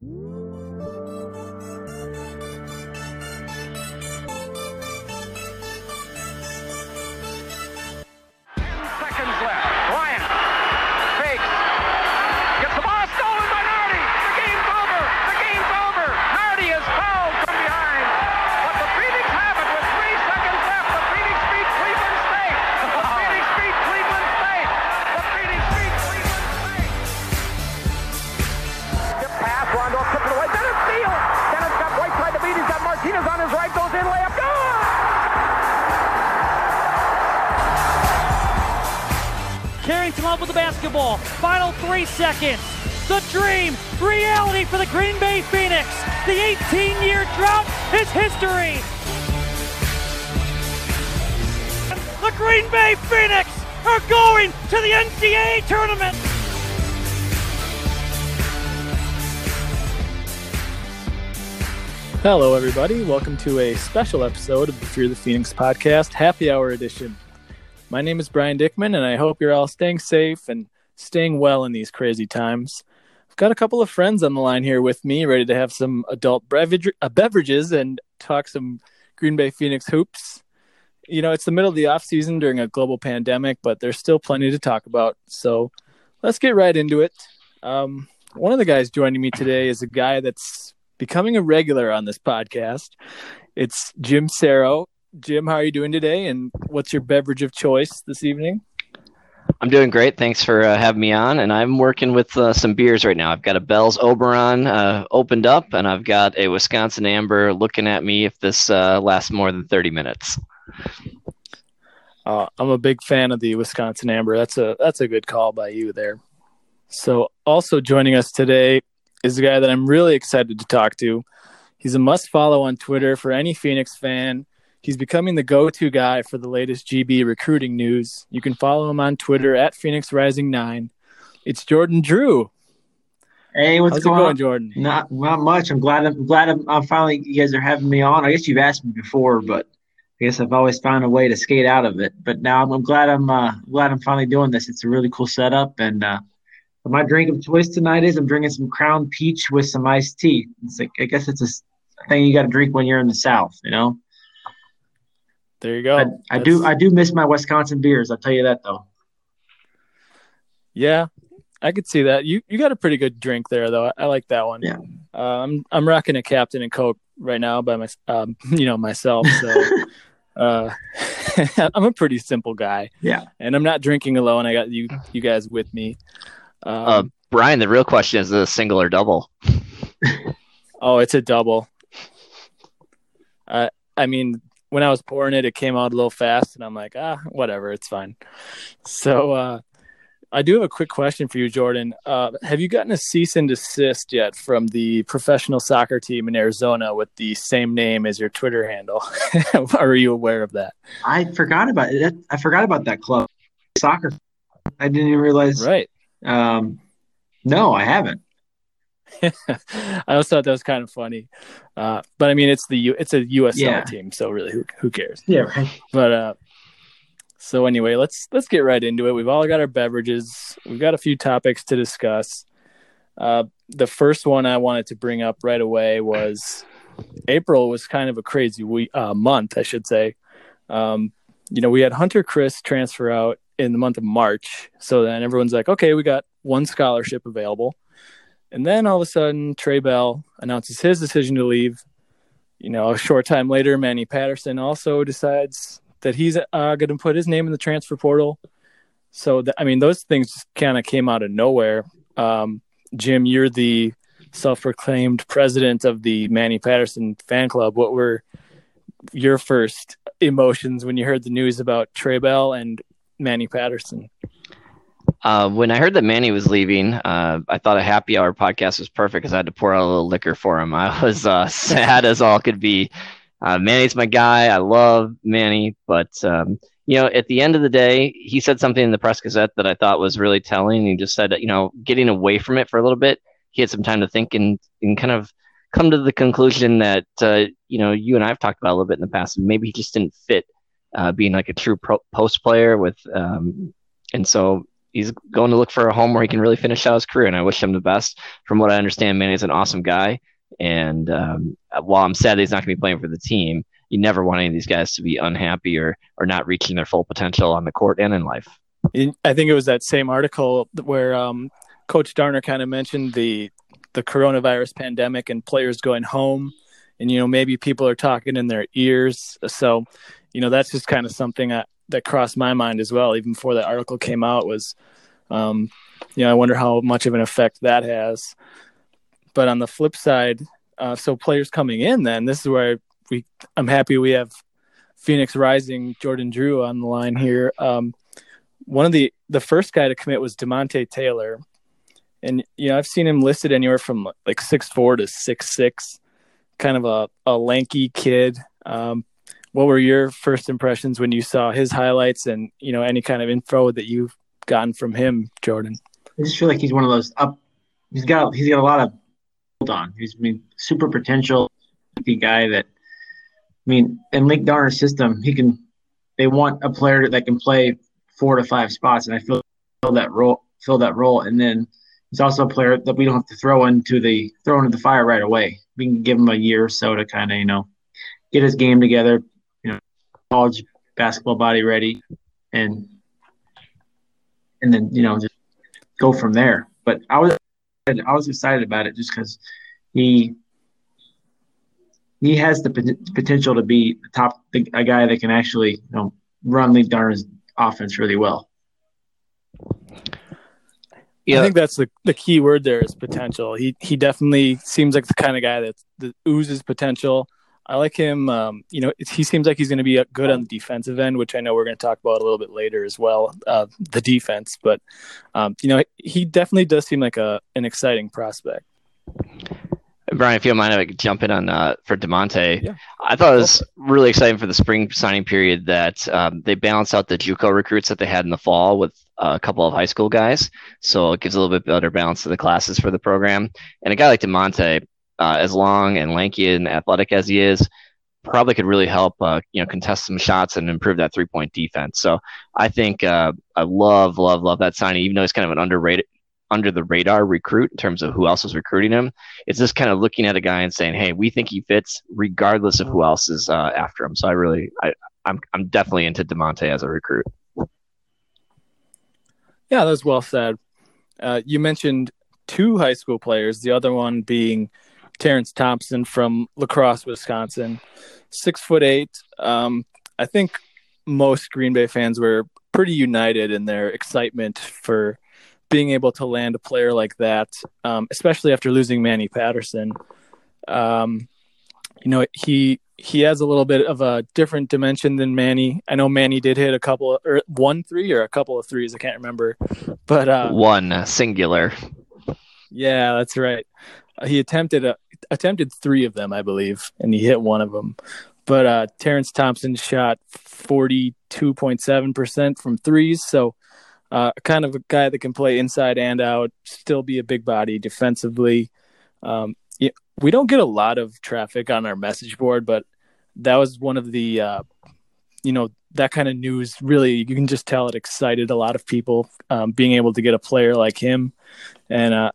seconds seconds. The dream, reality for the Green Bay Phoenix. The 18 year drought is history. The Green Bay Phoenix are going to the NCAA tournament. Hello, everybody. Welcome to a special episode of the Fear the Phoenix podcast, Happy Hour Edition. My name is Brian Dickman, and I hope you're all staying safe and staying well in these crazy times. I've got a couple of friends on the line here with me, ready to have some adult beverage, uh, beverages and talk some Green Bay Phoenix hoops. You know, it's the middle of the off season during a global pandemic, but there's still plenty to talk about. So let's get right into it. Um, one of the guys joining me today is a guy that's becoming a regular on this podcast. It's Jim Sarro. Jim, how are you doing today? And what's your beverage of choice this evening? I'm doing great. Thanks for uh, having me on. And I'm working with uh, some beers right now. I've got a Bell's Oberon uh, opened up, and I've got a Wisconsin Amber looking at me if this uh, lasts more than 30 minutes. Uh, I'm a big fan of the Wisconsin Amber. That's a that's a good call by you there. So, also joining us today is a guy that I'm really excited to talk to. He's a must follow on Twitter for any Phoenix fan. He's becoming the go to guy for the latest GB recruiting news. You can follow him on Twitter at Phoenix Rising 9. It's Jordan Drew. Hey, what's How's going it going, on? Jordan? Not not much. I'm glad. I'm glad. I'm, I'm finally. You guys are having me on. I guess you've asked me before, but I guess I've always found a way to skate out of it. But now I'm, I'm glad. I'm uh, glad I'm finally doing this. It's a really cool setup, and uh, my drink of choice tonight is I'm drinking some Crown Peach with some iced tea. It's like I guess it's a thing you got to drink when you're in the South, you know. There you go. I, I do. I do miss my Wisconsin beers. I'll tell you that though. Yeah, I could see that. You you got a pretty good drink there, though. I, I like that one. Yeah. Uh, I'm I'm rocking a Captain and Coke right now by my um you know myself. So uh, I'm a pretty simple guy. Yeah. and I'm not drinking alone. I got you you guys with me. Um, Uh, Brian, the real question is: is it a single or double? oh, it's a double. I I mean, when I was pouring it, it came out a little fast, and I'm like, ah, whatever, it's fine. So. uh I do have a quick question for you, Jordan. Uh, have you gotten a cease and desist yet from the professional soccer team in Arizona with the same name as your Twitter handle? Are you aware of that? I forgot about it. I forgot about that club, soccer. I didn't even realize. Right. Um, no, I haven't. I always thought that was kind of funny, uh, but I mean, it's the U- it's a USL Yeah. team, so really, who who cares? Yeah, right. But uh, so anyway, let's let's get right into it. We've all got our beverages. We've got a few topics to discuss. Uh, the first one I wanted to bring up right away was April was kind of a crazy week, uh, month, I should say. Um, you know, we had Hunter Chris transfer out in the month of March, so then everyone's like, okay, we got one scholarship available, and then all of a sudden Trey Bell announces his decision to leave. You know, a short time later, Manny Patterson also decides that he's uh, going to put his name in the transfer portal. So, th- I mean, those things just kind of came out of nowhere. Um, Jim, you're the self-proclaimed president of the Manny Patterson fan club. What were your first emotions when you heard the news about Trey Bell and Manny Patterson? Uh, when I heard that Manny was leaving, uh, I thought a happy hour podcast was perfect because I had to pour out a little liquor for him. I was uh, sad as all could be. Uh, Manny's my guy. I love Manny, but um, you know, at the end of the day, he said something in the press gazette that I thought was really telling. He just said, you know, getting away from it for a little bit, he had some time to think and, and kind of come to the conclusion that uh, you know you and I've talked about a little bit in the past. Maybe he just didn't fit uh, being like a true pro- post player with, um, and so he's going to look for a home where he can really finish out his career. And I wish him the best. From what I understand, Manny's an awesome guy. And um, while I'm sad that he's not going to be playing for the team, you never want any of these guys to be unhappy or or not reaching their full potential on the court and in life. I think it was that same article where um, Coach Darner kind of mentioned the the coronavirus pandemic and players going home, and you know maybe people are talking in their ears. So, you know that's just kind of something that crossed my mind as well. Even before that article came out, was um, you know I wonder how much of an effect that has. But on the flip side, uh, so players coming in, then this is where we I'm happy we have Phoenix Rising Jordan Drew on the line here. Um, one of the the first guy to commit was Demonte Taylor, and you know I've seen him listed anywhere from like six four to six six, kind of a, a lanky kid. Um, what were your first impressions when you saw his highlights and you know any kind of info that you've gotten from him, Jordan? I just feel like he's one of those up. He's got he's got a lot of hold on. He's I super potential guy that I mean, in Linc Darner's system, he can. They want a player that can play four to five spots, and I feel fill that role, fill that role, and then he's also a player that we don't have to throw into the throw into the fire right away. We can give him a year or so to kind of you know get his game together, college basketball body ready, and and then you know just go from there. But I was I was excited about it just because he he has the potential to be the top a guy that can actually you know run Linc Darner's offense really well. Yeah. I think that's the, the key word there is potential. He he definitely seems like the kind of guy that, that oozes potential. I like him. Um, you know, he seems like he's going to be good on the defensive end, which I know we're going to talk about a little bit later as well. Uh, the defense, but um, you know, he definitely does seem like a an exciting prospect. Brian, if you don't mind, I could jump in on uh, for Demonte. Yeah. I thought it was really exciting for the spring signing period that um, they balance out the JUCO recruits that they had in the fall with a couple of high school guys, so it gives a little bit better balance to the classes for the program. And a guy like Demonte, uh, as long and lanky and athletic as he is, probably could really help uh, you know contest some shots and improve that three point defense. So I think uh, I love love love that signing, even though he's kind of an underrated under the radar recruit in terms of who else is recruiting him. It's just kind of looking at a guy and saying, "Hey, we think he fits, regardless of who else is uh, after him." So I really, I, I'm, I'm definitely into Demonte as a recruit. Yeah, that was well said. Uh, you mentioned two high school players, the other one being Terrence Thompson from La Crosse, Wisconsin, six foot eight. Um, I think most Green Bay fans were pretty united in their excitement for being able to land a player like that, um, especially after losing Manny Patterson. Um, you know, he he has a little bit of a different dimension than Manny. I know Manny did hit a couple of, or one three or a couple of threes. I can't remember, but uh, one singular. Yeah, that's right. He attempted a, attempted three of them, I believe, and he hit one of them. But uh, Terrence Thompson shot forty two point seven percent from threes, so uh, kind of a guy that can play inside and out, still be a big body defensively. Um, yeah, we don't get a lot of traffic on our message board, but that was one of the, uh, you know, that kind of news really, you can just tell it excited a lot of people um, being able to get a player like him. And, uh,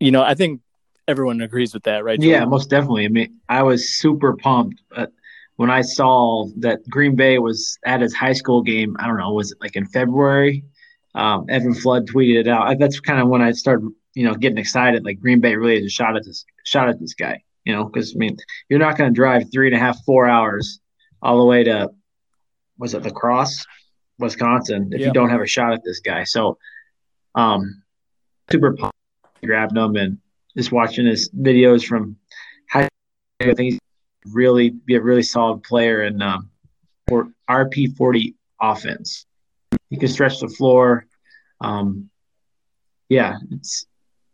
you know, I think everyone agrees with that, right? Yeah, most definitely. I mean, I was super pumped when I saw that Green Bay was at his high school game. I don't know, was it like in February? um, Evan Flood tweeted it out. That's kind of when I started, you know, getting excited. Like Green Bay really has a shot at this shot at this guy. You know, because I mean, you're not going to drive three and a half, four hours all the way to was it La Crosse, Wisconsin, if yeah. you don't have a shot at this guy. So, um, super pumped, grabbed him and just watching his videos from high. I think he's really be a really solid player in um, for RP forty offense. He can stretch the floor. Um, yeah, it's.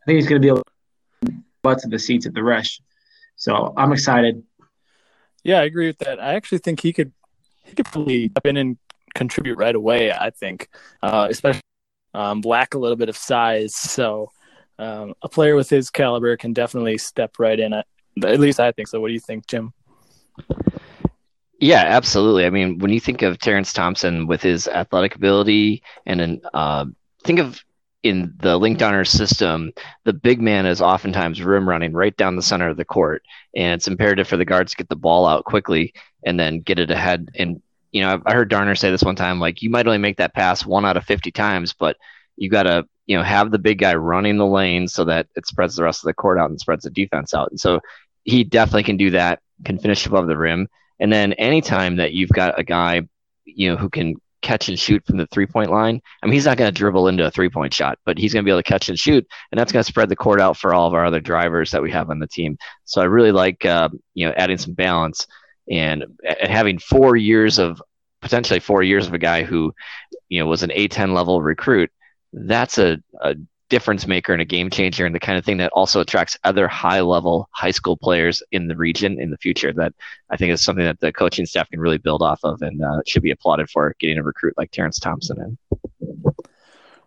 I think he's going to be able to butts in the seats at the Resch. So I'm excited. Yeah, I agree with that. I actually think he could he could probably step in and contribute right away. I think, uh, especially um, lack a little bit of size. So um, a player with his caliber can definitely step right in. At, at least I think so. What do you think, Jim? Yeah, absolutely. I mean, when you think of Terrence Thompson with his athletic ability, and then uh, think of in the Linc Darner system, the big man is oftentimes rim running right down the center of the court, and it's imperative for the guards to get the ball out quickly and then get it ahead. And you know, I heard Darner say this one time, like you might only make that pass one out of fifty times, but you got to you know have the big guy running the lane so that it spreads the rest of the court out and spreads the defense out. And so he definitely can do that, can finish above the rim. And then anytime that you've got a guy, you know, who can catch and shoot from the three point line. I mean, he's not going to dribble into a three point shot, but he's going to be able to catch and shoot, and that's going to spread the court out for all of our other drivers that we have on the team. So I really like, uh, you know, adding some balance and, and having four years of potentially four years of a guy who, you know, was an A10 level recruit. That's a, a difference maker and a game changer and the kind of thing that also attracts other high level high school players in the region in the future that I think is something that the coaching staff can really build off of and uh, should be applauded for getting a recruit like Terrence Thompson in.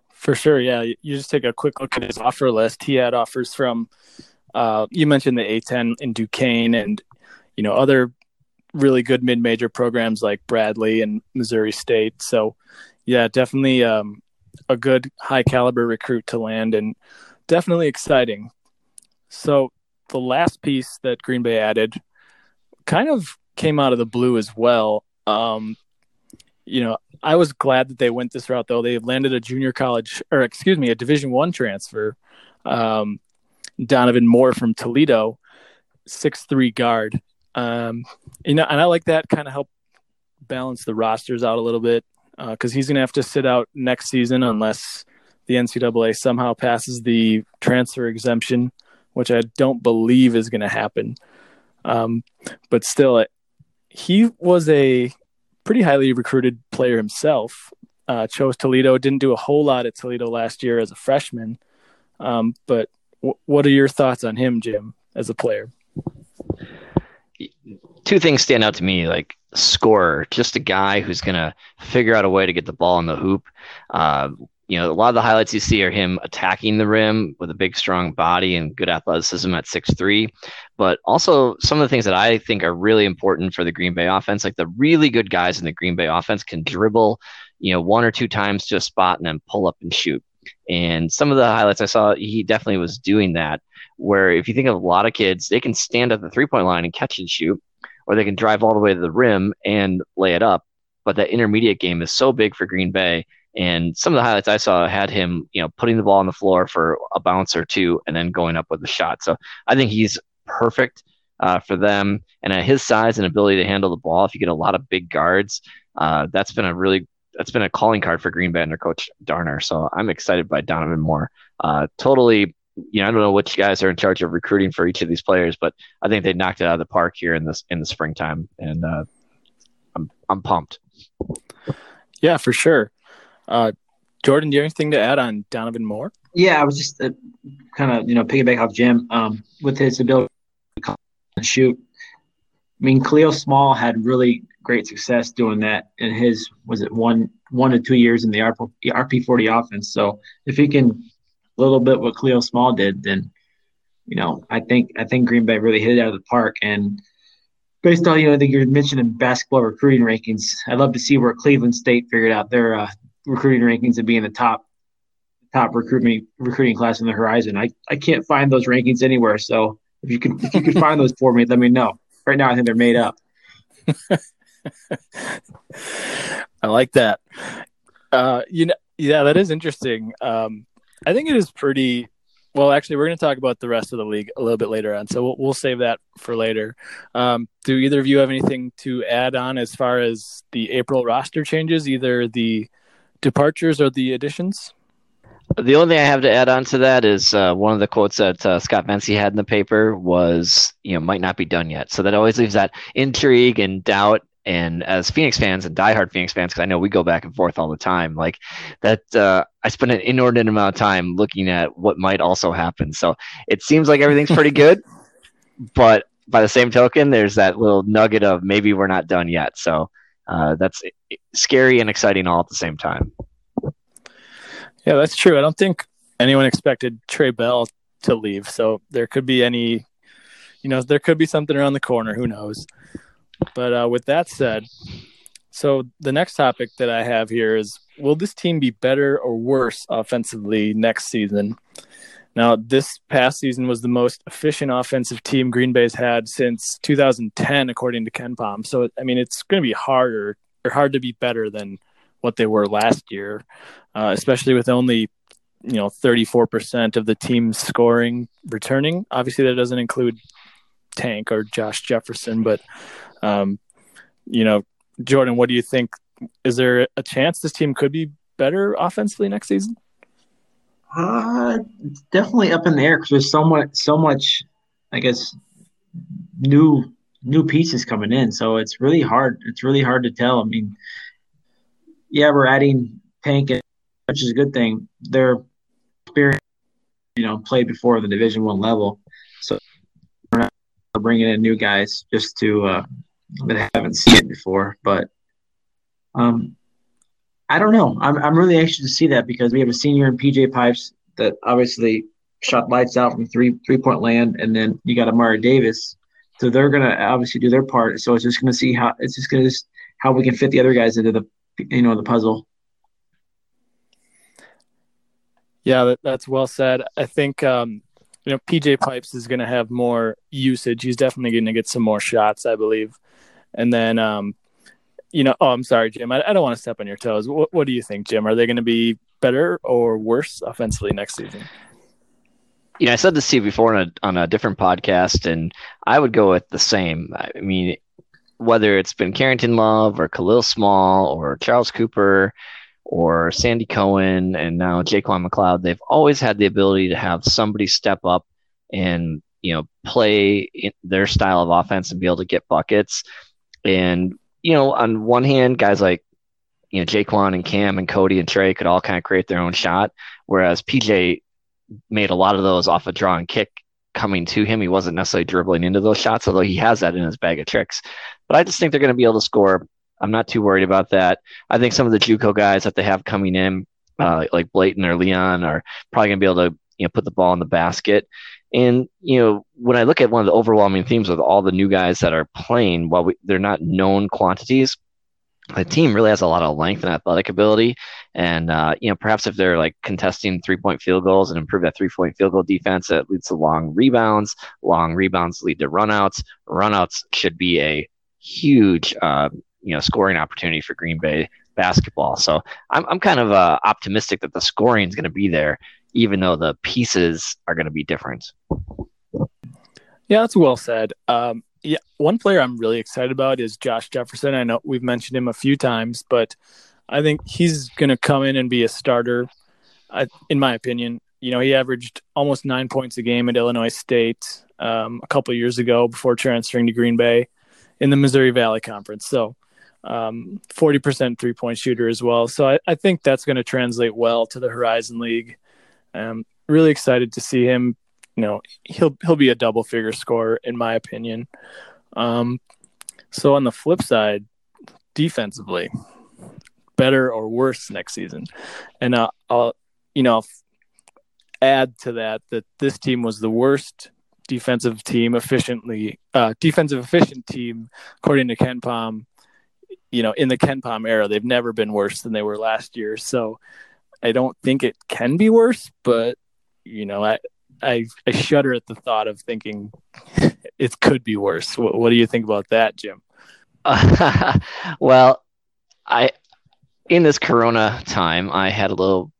For sure, yeah. You just take a quick look at his offer list. He had offers from, uh, you mentioned the A10 in Duquesne and, you know, other really good mid-major programs like Bradley and Missouri State. So, yeah, definitely um, a good high caliber recruit to land and definitely exciting. So the last piece that Green Bay added kind of came out of the blue as well. Um, you know, I was glad that they went this route though. They landed a junior college or excuse me, a division one transfer. Um, Donovan Moore from Toledo, six three guard. Um, you know, and I like that kind of help balance the rosters out a little bit because uh, he's going to have to sit out next season unless the NCAA somehow passes the transfer exemption, which I don't believe is going to happen. Um, but still, he was a pretty highly recruited player himself. Uh, chose Toledo, didn't do a whole lot at Toledo last year as a freshman. Um, but w- what are your thoughts on him, Jim, as a player? Two things stand out to me. Like scorer, just a guy who's going to figure out a way to get the ball in the hoop. Uh, you know, a lot of the highlights you see are him attacking the rim with a big, strong body and good athleticism at six three. But also, some of the things that I think are really important for the Green Bay offense, like the really good guys in the Green Bay offense can dribble, you know, one or two times to a spot and then pull up and shoot. And some of the highlights I saw, he definitely was doing that. Where if you think of a lot of kids, they can stand at the three point line and catch and shoot or they can drive all the way to the rim and lay it up. But that intermediate game is so big for Green Bay. And some of the highlights I saw had him, you know, putting the ball on the floor for a bounce or two and then going up with a shot. So I think he's perfect uh, for them. And at his size and ability to handle the ball, if you get a lot of big guards, uh, that's been a really that's been a calling card for Green Bay under Coach Darner. So I'm excited by Donovan Moore. Uh, totally you know, I don't know which guys are in charge of recruiting for each of these players, but I think they knocked it out of the park here in this in the springtime, and uh, I'm I'm pumped. Yeah, for sure. Uh, Jordan, do you have anything to add on Donovan Moore? Yeah, I was just uh, kind of you know piggyback off Jim um, with his ability to shoot. I mean, Khalil Small had really great success doing that in his was it one one to two years in the RP, RP forty offense. So if he can a little bit what Khalil Small did, then you know I think I think Green Bay really hit it out of the park. And based on you know I think you're mentioning basketball recruiting rankings, I'd love to see where Cleveland State figured out their uh, recruiting rankings and being the top top recruiting recruiting class in the horizon. I, I can't find those rankings anywhere. So if you can if you can find those for me, let me know. Right now I think they're made up. I like that. Uh, you know, yeah, that is interesting. Um, I think it is pretty. Well, actually, we're going to talk about the rest of the league a little bit later on, so we'll, we'll save that for later. Um, do either of you have anything to add on as far as the April roster changes, either the departures or the additions? The only thing I have to add on to that is uh, one of the quotes that uh, Scott Venci had in the paper was, you know, might not be done yet. So that always leaves that intrigue and doubt and as Phoenix fans and diehard Phoenix fans, because I know we go back and forth all the time, like that, uh, I spend an inordinate amount of time looking at what might also happen. So it seems like everything's pretty good, but by the same token, there's that little nugget of maybe we're not done yet. So uh, that's scary and exciting all at the same time. Yeah, that's true. I don't think anyone expected Trey Bell to leave, so there could be any, you know, there could be something around the corner. Who knows? But uh, with that said, So the next topic that I have here is will this team be better or worse offensively next season? Now, this past season was the most efficient offensive team Green Bay's had since 2010, according to KenPom. So, I mean, it's going to be harder or hard to be better than what they were last year, uh, especially with only you know 34% of the team's scoring returning. Obviously, that doesn't include Tank or Josh Jefferson, but um, you know, Jordan, what do you think? Is there a chance this team could be better offensively next season? Uh, definitely up in the air because there's so much, so much, I guess, new new pieces coming in. So it's really hard. It's really hard to tell. I mean, yeah, we're adding Tank, which is a good thing. They're experience, you know, played before the Division One level, so we're bringing in new guys just to uh, that haven't seen it before. But um, I don't know. I'm I'm really anxious to see that because we have a senior in PJ Pipes that obviously shot lights out from three three point land, and then you got Amari Davis. So they're gonna obviously do their part. So it's just gonna see how it's just gonna just how we can fit the other guys into the you know the puzzle. Yeah, that, that's well said. I think um, you know PJ Pipes is going to have more usage. He's definitely going to get some more shots, I believe. And then, um, you know, oh, I'm sorry, Jim. I, I don't want to step on your toes. What, what do you think, Jim? Are they going to be better or worse offensively next season? You know, I said this to you before on a on a different podcast, and I would go with the same. I mean, whether it's been Carrington Love or Khalil Small or Charles Cooper or Sandy Cohen and now Jaquan McLeod, they've always had the ability to have somebody step up and you know play their style of offense and be able to get buckets. And you know, on one hand, guys like you know Jaquan and Cam and Cody and Trey could all kind of create their own shot, whereas PJ made a lot of those off a draw and kick coming to him. He wasn't necessarily dribbling into those shots, although he has that in his bag of tricks. But I just think they're going to be able to score. I'm not too worried about that. I think some of the JUCO guys that they have coming in, uh, like Blayton or Leon, are probably going to be able to you know put the ball in the basket. And you know, when I look at one of the overwhelming themes with all the new guys that are playing, while we, they're not known quantities, the team really has a lot of length and athletic ability. And, uh, you know, perhaps if they're like contesting three point field goals and improve that three point field goal defense, that leads to long rebounds. Long rebounds lead to runouts. Runouts should be a huge, uh, you know, scoring opportunity for Green Bay basketball. So I'm, I'm kind of uh, optimistic that the scoring is going to be there, even though the pieces are going to be different. Yeah, that's well said. Um, yeah, one player I'm really excited about is Josh Jefferson. I know we've mentioned him a few times, but I think he's going to come in and be a starter. I, in my opinion, you know, he averaged almost nine points a game at Illinois State um, a couple years ago before transferring to Green Bay in the Missouri Valley Conference. So, um, 40% three point shooter as well. So, I, I think that's going to translate well to the Horizon League. Um, really excited to see him you know he'll he'll be a double figure scorer in my opinion. Um, so on the flip side, defensively, better or worse next season, and uh, I'll you know add to that that this team was the worst defensive team efficiently uh, defensive efficient team according to KenPom. You know, in the KenPom era, they've never been worse than they were last year. So I don't think it can be worse, but you know, I I, I shudder at the thought of thinking it could be worse. What, what do you think about that, Jim? Uh, well, I in this Corona time, I had a little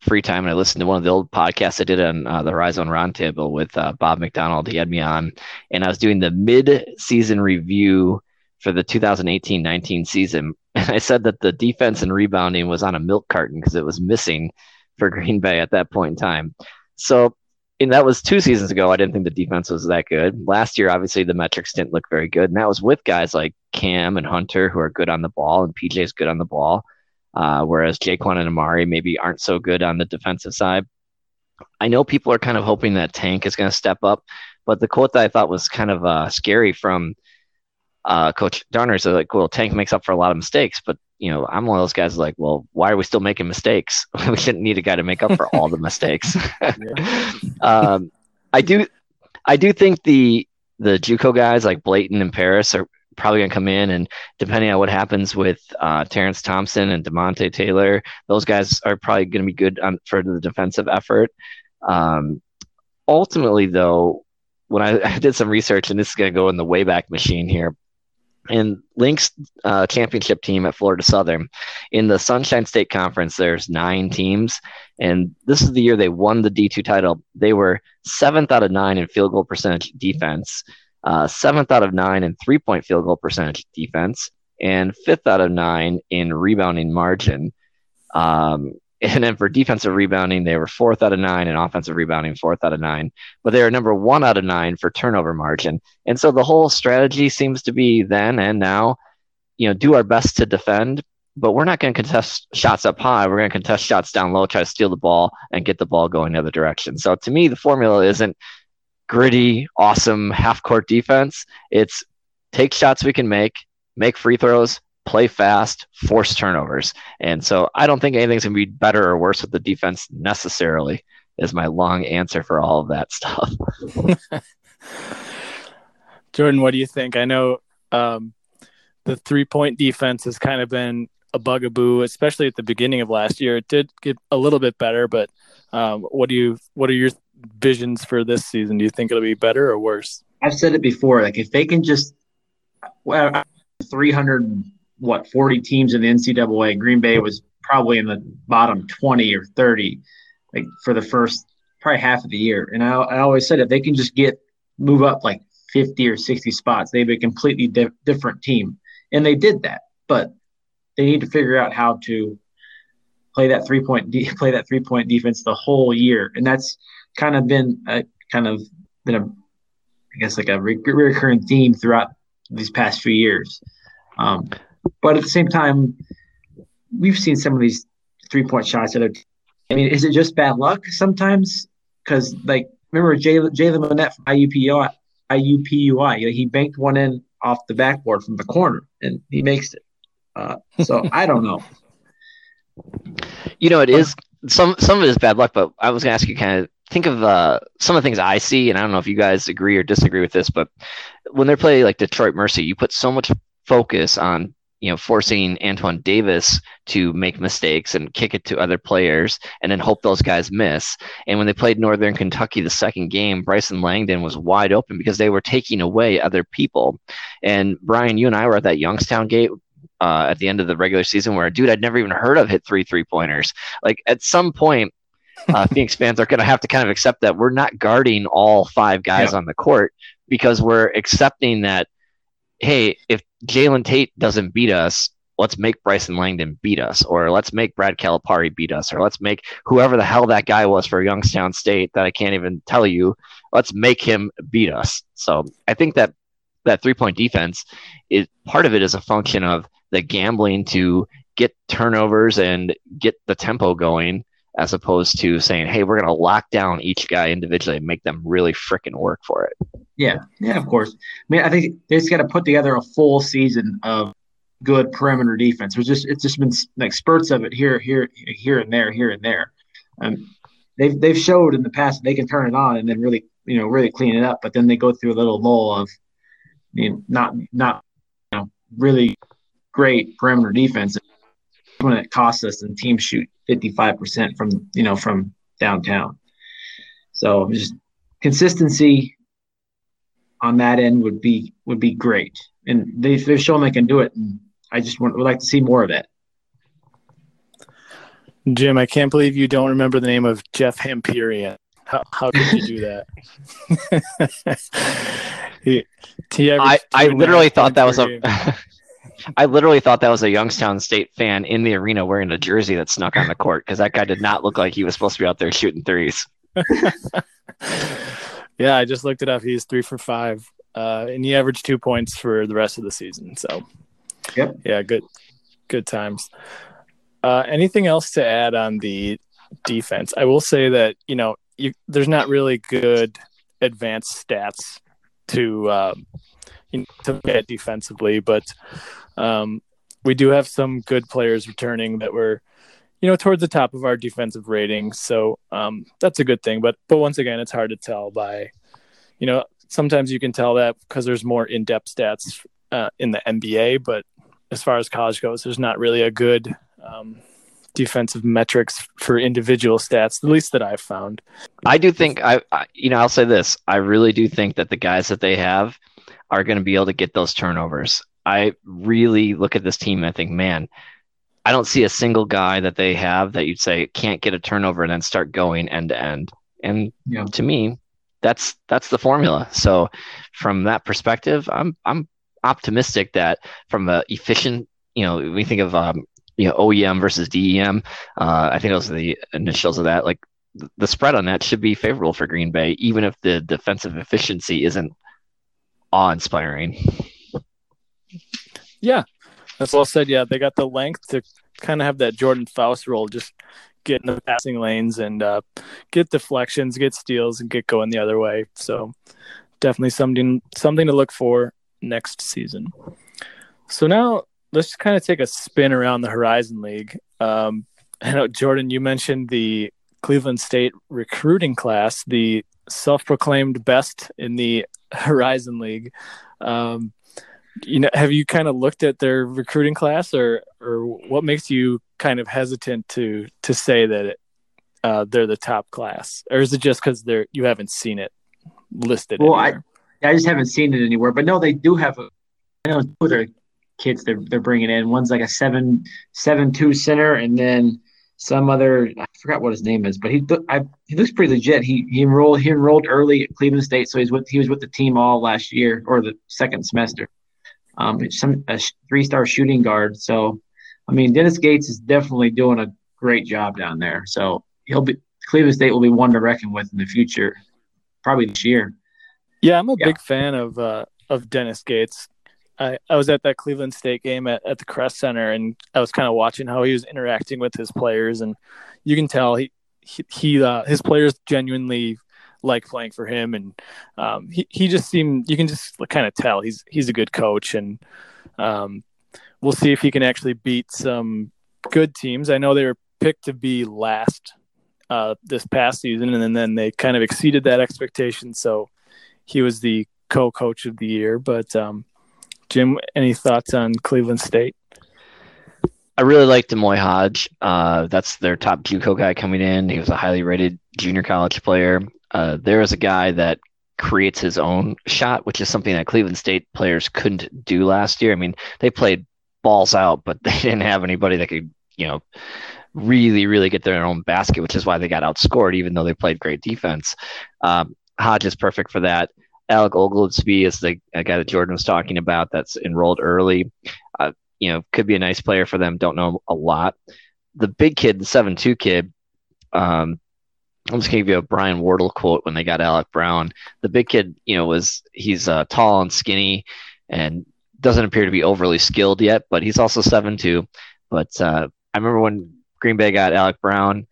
free time and I listened to one of the old podcasts I did on uh, the Horizon Roundtable with uh, Bob McDonald. He had me on, and I was doing the mid-season review for the 2018-19 season. And I said that the defense and rebounding was on a milk carton because it was missing for Green Bay at that point in time. So and that was two seasons ago. I didn't think the defense was that good. Last year, obviously, the metrics didn't look very good, and that was with guys like Cam and Hunter who are good on the ball, and PJ is good on the ball. Uh, whereas Jaquan and Amari maybe aren't so good on the defensive side. I know people are kind of hoping that Tank is going to step up, but the quote that I thought was kind of uh, scary from uh, Coach Darner is like, well, Tank makes up for a lot of mistakes, but you know, I'm one of those guys like, well, why are we still making mistakes? we shouldn't need a guy to make up for all the mistakes. um, I do, I do think the the JUCO guys like Blayton and Paris are probably going to come in, and depending on what happens with uh, Terrence Thompson and Demonte Taylor, those guys are probably going to be good on, for the defensive effort. Um, ultimately, though, when I, I, did some research, and this is going to go in the Wayback Machine here, and Linc's uh, championship team at Florida Southern in the Sunshine State Conference, there's nine teams, and this is the year they won the D2 title. They were seventh out of nine in field goal percentage defense, uh, seventh out of nine in three point field goal percentage defense, and fifth out of nine in rebounding margin. Um, and then for defensive rebounding, they were fourth out of nine, and offensive rebounding, fourth out of nine. But they were number one out of nine for turnover margin. And so the whole strategy seems to be then and now, you know, do our best to defend, but we're not going to contest shots up high. We're going to contest shots down low, try to steal the ball and get the ball going the other direction. So to me, the formula isn't gritty, awesome half court defense. It's take shots we can make, make free throws, play fast, force turnovers. And so I don't think anything's going to be better or worse with the defense necessarily, is my long answer for all of that stuff. Jordan, what do you think? I know um, the three point defense has kind of been a bugaboo, especially at the beginning of last year. It did get a little bit better, but um, what do you what are your visions for this season? Do you think it'll be better or worse? I've said it before. Like if they can just well, 300 what 40 teams in the NCAA. Green Bay was probably in the bottom 20 or 30, like for the first probably half of the year. And I, I always said if they can just get move up like 50 or 60 spots, they'd be a completely di- different team. And they did that, but they need to figure out how to play that three point de- play that three point defense the whole year. And that's kind of been a kind of been a I guess like a re- recurring theme throughout these past few years. Um, but at the same time, we've seen some of these three point shots that are. I mean, is it just bad luck sometimes? Because like remember Jalen Minnett from IUPUI, IUPUI, he banked one in off the backboard from the corner and he makes it. Uh, so I don't know. You know, it is some some of it is bad luck, but I was gonna ask you kind of think of uh, some of the things I see, and I don't know if you guys agree or disagree with this, but when they're playing like Detroit Mercy, you put so much focus on you know, forcing Antoine Davis to make mistakes and kick it to other players and then hope those guys miss. And when they played Northern Kentucky the second game, Bryson Langdon was wide open because they were taking away other people. And Brian, you and I were at that Youngstown gate uh, at the end of the regular season where a dude I'd never even heard of hit three three pointers. Like at some point, uh, Phoenix fans are going to have to kind of accept that we're not guarding all five guys yeah. on the court because we're accepting that hey, if Jalen Tate doesn't beat us, let's make Bryson Langdon beat us, or let's make Brad Calipari beat us, or let's make whoever the hell that guy was for Youngstown State that I can't even tell you, let's make him beat us. So I think that that three point defense is part of it is a function of the gambling to get turnovers and get the tempo going as opposed to saying, hey, we're going to lock down each guy individually and make them really freaking work for it. Yeah, yeah, of course. I mean, I think they just got to put together a full season of good perimeter defense. It's just it's just been like spurts of it here, here, here, and there, here and there. Um, they've they've showed in the past they can turn it on and then really you know really clean it up, but then they go through a little lull of you know, not not you know really great perimeter defense when it costs us and teams shoot 55% from you know from downtown. So just consistency on that end would be would be great, and they, they've shown they can do it. And I just want, would like to see more of it. Jim, I can't believe you don't remember the name of Jeff Hampirian. How, how could you do that? he, he I, I literally thought that was a I literally thought that was a Youngstown State fan in the arena wearing a jersey that snuck on the court because that guy did not look like he was supposed to be out there shooting threes. yeah, I just looked it up. He's three for five, uh, and he averaged two points for the rest of the season. So, yep. yeah, good, good times. Uh, anything else to add on the defense? I will say that you know you, there's not really good advanced stats to um, you know, to look at defensively, but um, we do have some good players returning that were, you know, towards the top of our defensive rating. So um, that's a good thing. But but once again, it's hard to tell by, you know, sometimes you can tell that because there's more in-depth stats uh, in the NBA, but as far as college goes, there's not really a good um, defensive metrics for individual stats, at least that I've found. I do think I, I, you know, I'll say this: I really do think that the guys that they have are going to be able to get those turnovers. I really look at this team and I think, man, I don't see a single guy that they have that you'd say can't get a turnover and then start going end to end. And Yeah. to me, that's that's the formula. So from that perspective, I'm I'm optimistic that from a efficient, you know, we think of um, you know OEM versus DEM. Uh, I think those are the initials of that. Like the spread on that should be favorable for Green Bay, even if the defensive efficiency isn't awe-inspiring. Yeah, that's well said. Yeah, they got the length to kind of have that Jordan Fouse role, just get in the passing lanes and uh, get deflections, get steals, and get going the other way. So definitely something something to look for next season. So now let's just kind of take a spin around the Horizon League. Um, I know Jordan, you mentioned the Cleveland State recruiting class, the self-proclaimed best in the Horizon League. Um, you know, have you kind of looked at their recruiting class, or or what makes you kind of hesitant to to say that it, uh, they're the top class, or is it just because they're you haven't seen it listed? Well, I- anywhere? I just haven't seen it anywhere. But no, they do have a. I know two their kids they're they're bringing in. One's like a seven seven two center, and then some other I forgot what his name is, but he I, he looks pretty legit. He he enrolled he enrolled early at Cleveland State, so he's with he was with the team all last year or the second semester. Um, some a three star shooting guard. So, I mean, Dennis Gates is definitely doing a great job down there. So he'll be Cleveland State will be one to reckon with in the future, probably this year. Yeah, I'm a Yeah. big fan of uh, of Dennis Gates. I, I was at that Cleveland State game at, at the Resch Center, and I was kind of watching how he was interacting with his players, and you can tell he he, he uh, his players genuinely like playing for him, and um, he he just seemed you can just kind of tell he's he's a good coach, and um, we'll see if he can actually beat some good teams. I know they were picked to be last uh, this past season, and then they kind of exceeded that expectation, so he was the co-coach of the year. But um, Jim, any thoughts on Cleveland State? I really like D'Moi Hodge. Uh, that's their top JUCO guy coming in. He was a highly rated junior college player. Uh, there is a guy that creates his own shot, which is something that Cleveland State players couldn't do last year. I mean, they played balls out, but they didn't have anybody that could, you know, really, really get their own basket, which is why they got outscored, even though they played great defense. Um, Hodge is perfect for that. Alec Oglesby is the guy that Jordan was talking about that's enrolled early. Uh, you know, could be a nice player for them. Don't know a lot. The big kid, the seven two kid, um, I'm just give you a Brian Wardle quote when they got Alec Brown. The big kid, you know, was he's uh, tall and skinny and doesn't appear to be overly skilled yet, but he's also seven two. But uh, I remember when Green Bay got Alec Brown,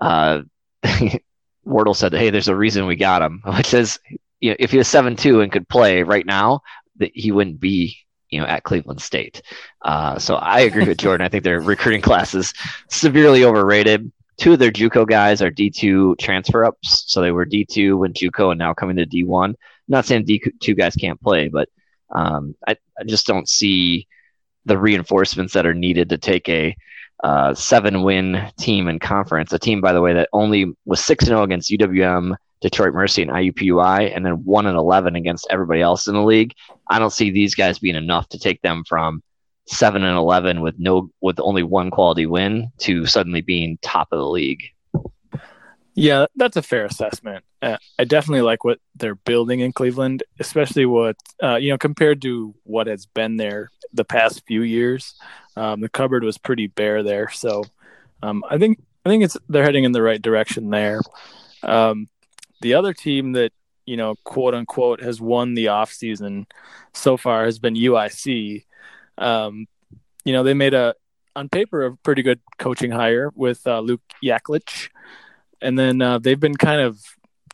uh, Wardle said, "Hey, there's a reason we got him," which is, you know, if he was seven two and could play right now, that he wouldn't be, you know, at Cleveland State. Uh, so I agree with Jordan. I think their recruiting class is severely overrated. Two of their JUCO guys are D2 transfer ups, so they were D2 when JUCO and now coming to D1. not saying D2 guys can't play, but um, I, I just don't see the reinforcements that are needed to take a uh, seven win team in conference. A team, by the way, that only was 6 0 against UWM, Detroit Mercy, and IUPUI, and then 1 and 11 against everybody else in the league. I don't see these guys being enough to take them from 7 and 11 with no with only one quality win to suddenly being top of the league. Yeah, that's a fair assessment. Uh, I definitely like what they're building in Cleveland, especially what uh, you know compared to what has been there the past few years. Um, the cupboard was pretty bare there, so um, I think I think it's they're heading in the right direction there. Um, the other team that you know, quote unquote, has won the off season so far has been UIC. Um, you know, they made a on paper a pretty good coaching hire with uh, Luke Yaklich and then uh, they've been kind of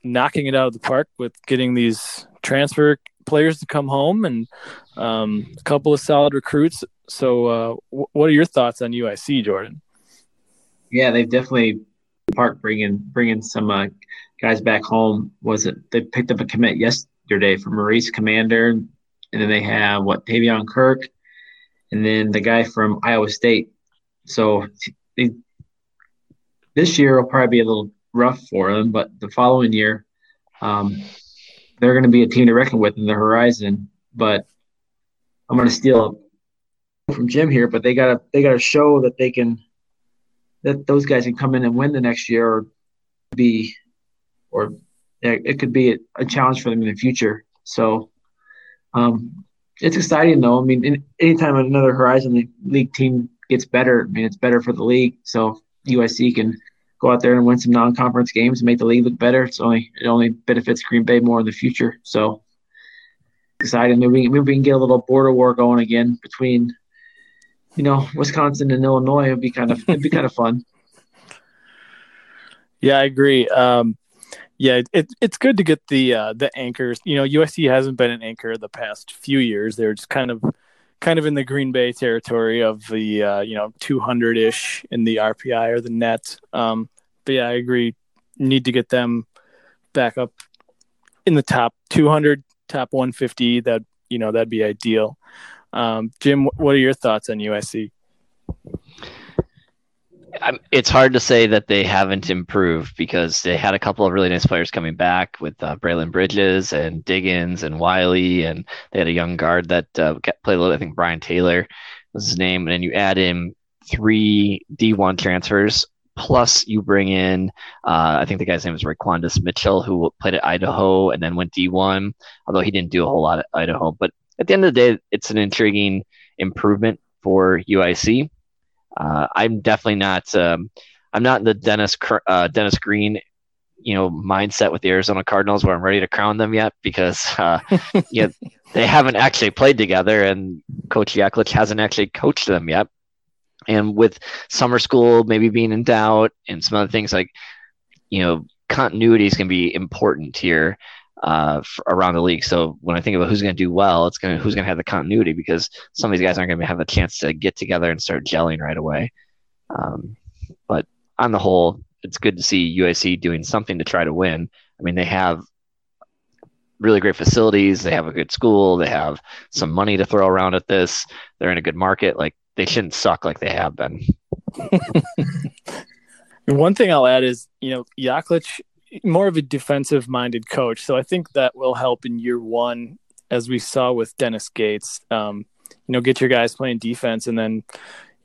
knocking it out of the park with getting these transfer players to come home and um, a couple of solid recruits. So, uh, w- what are your thoughts on UIC, Jordan? Yeah, they've definitely park bringing bringing some uh, guys back home. Was it they picked up a commit yesterday from Maurice Commander? and then they have what Tavion Kirk, and then the guy from Iowa State. So they, this year will probably be a little rough for them, but the following year, um, they're going to be a team to reckon with in the horizon. But I'm going to steal from Jim here, but they got to they got to show that they can that those guys can come in and win the next year or be or it could be a, challenge for them in the future. So um, it's exciting though. I mean, anytime another Horizon League team gets better, I mean, it's better for the league. So UIC can go out there and win some non-conference games and make the league look better. It's only it only benefits Green Bay more in the future. So exciting. Maybe maybe we can get a little border war going again between, you know, Wisconsin and Illinois. It'd be kind of it'd be kind of fun. Yeah, I agree. Um, yeah, it, it's good to get the uh, the anchors. You know, UIC hasn't been an anchor the past few years. They're just kind of kind of in the Green Bay territory of the uh, you know 200 ish in the RPI or the net. Um, but yeah, I agree. Need to get them back up in the top 200, top 150. That you know that'd be ideal. Um, Jim, what are your thoughts on UIC? It's hard to say that they haven't improved because they had a couple of really nice players coming back with uh, Braelen Bridges and Diggins and Wiley, and they had a young guard that uh, played a little. I think Brian Taylor was his name, and then you add in three D1 transfers. Plus, you bring in, uh, I think the guy's name is Raquandis Mitchell, who played at Idaho and then went D1, although he didn't do a whole lot at Idaho. But at the end of the day, it's an intriguing improvement for UIC uh, I'm definitely not. Um, I'm not in the Dennis uh, Dennis Green, you know, mindset with the Arizona Cardinals where I'm ready to crown them yet because uh, they haven't actually played together and Coach Yaklich hasn't actually coached them yet. And with summer school maybe being in doubt and some other things like, you know, continuity is going to be important here uh, around the league. So when I think about who's going to do well, it's going to who's going to have the continuity because some of these guys aren't going to have a chance to get together and start gelling right away. Um, but on the whole, it's good to see UIC doing something to try to win. I mean, they have really great facilities. They have a good school. They have some money to throw around at this. They're in a good market. Like they shouldn't suck like they have been. One thing I'll add is, you know, Yaklich more of a defensive minded coach. So I think that will help in year one, as we saw with Dennis Gates. Um, you know, get your guys playing defense and then,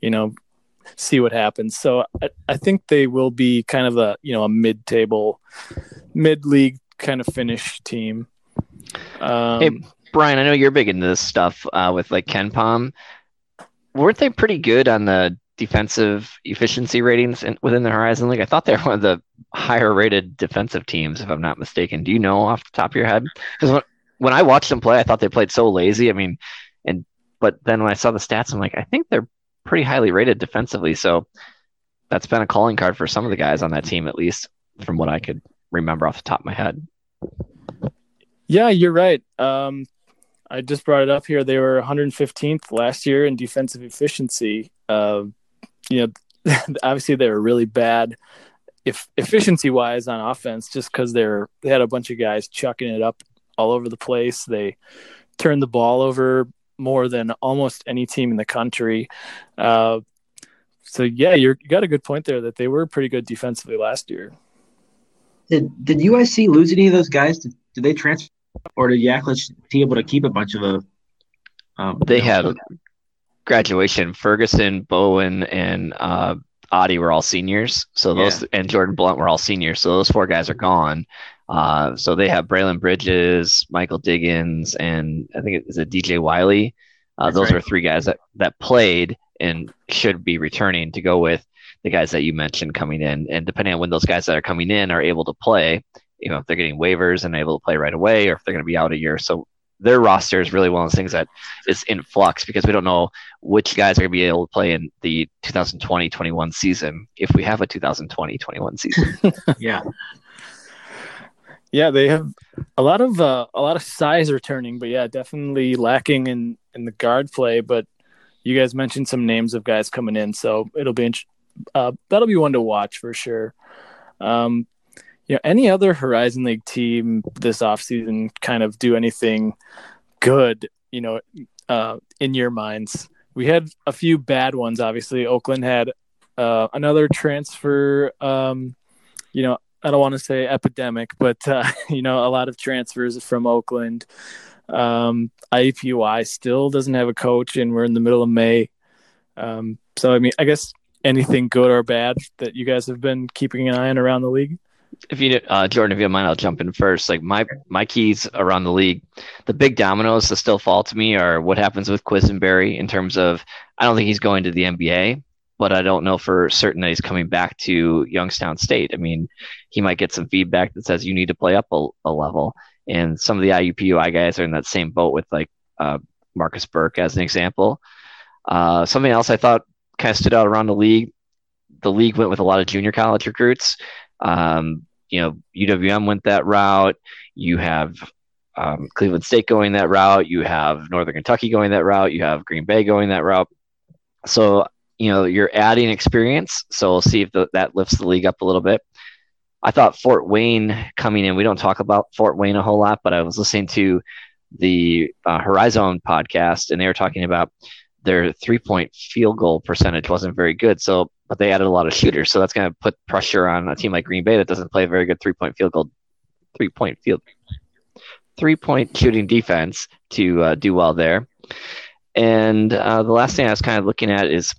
you know, see what happens. So I, I think they will be kind of a, you know, a mid table, mid league kind of finish team. Um, hey, Brian, I know you're big into this stuff uh, with like KenPom. Weren't they pretty good on the defensive efficiency ratings in, within the Horizon League. I thought they're one of the higher rated defensive teams, if I'm not mistaken. Do you know off the top of your head? Because when, when I watched them play, I thought they played so lazy. I mean, and but then when I saw the stats, I'm like, I think they're pretty highly rated defensively. So that's been a calling card for some of the guys on that team, at least from what I could remember off the top of my head. Yeah, you're right. Um, I just brought it up here. They were 115th last year in defensive efficiency. Uh, you know, obviously they were really bad if efficiency wise on offense, just because they're they had a bunch of guys chucking it up all over the place. They turned the ball over more than almost any team in the country. Uh, so yeah, you got a good point there that they were pretty good defensively last year. Did did UIC lose any of those guys? Did, did they transfer, or did Yaklich be able to keep a bunch of the? Um, they had graduation, Ferguson, Boahen, and uh, Ottey were all seniors. So those yeah. and Jordan Blount were all seniors. So those four guys are gone. Uh, so they have Braelen Bridges, Michael Diggins, and I think it is a DJ Wiley. Uh, those right. are three guys that, that played and should be returning to go with the guys that you mentioned coming in. And depending on when those guys that are coming in are able to play, you know, if they're getting waivers and able to play right away, or if they're going to be out a year. So their roster is really one of those things that is in flux because we don't know which guys are going to be able to play in the 2020-21 season if we have a 2020-21 season. yeah. Yeah, they have a lot of uh, a lot of size returning, but yeah, definitely lacking in in the guard play. But you guys mentioned some names of guys coming in, so it'll be uh, that'll be one to watch for sure. Um, you know, any other Horizon League team this offseason kind of do anything good you know, uh, in your minds? We had a few bad ones. Obviously, Oakland had uh, another transfer. Um, you know, I don't want to say epidemic, but uh, you know, a lot of transfers from Oakland. Um, IUPUI still doesn't have a coach, and we're in the middle of May. Um, so, I mean, I guess anything good or bad that you guys have been keeping an eye on around the league? If you, uh, Jordan, if you don't mind, I'll jump in first. Like my my keys around the league, the big dominoes that still fall to me are what happens with Quisenberry in terms of I don't think he's going to the NBA, but I don't know for certain that he's coming back to Youngstown State. I mean, he might get some feedback that says you need to play up a, a level, and some of the IUPUI guys are in that same boat with like uh, Marcus Burke as an example. Uh, something else I thought kind of stood out around the league. The league went with a lot of junior college recruits. Um, you know, UWM went that route. You have um, Cleveland State going that route. You have Northern Kentucky going that route. You have Green Bay going that route. So, you know, you're adding experience. So we'll see if the, that lifts the league up a little bit. I thought Fort Wayne coming in, we don't talk about Fort Wayne a whole lot, but I was listening to the uh, Horizon podcast and they were talking about their three point field goal percentage wasn't very good. So, but they added a lot of shooters. So that's going to put pressure on a team like Green Bay that doesn't play a very good three point field goal, three point field, three point shooting defense to uh, do well there. And uh, the last thing I was kind of looking at is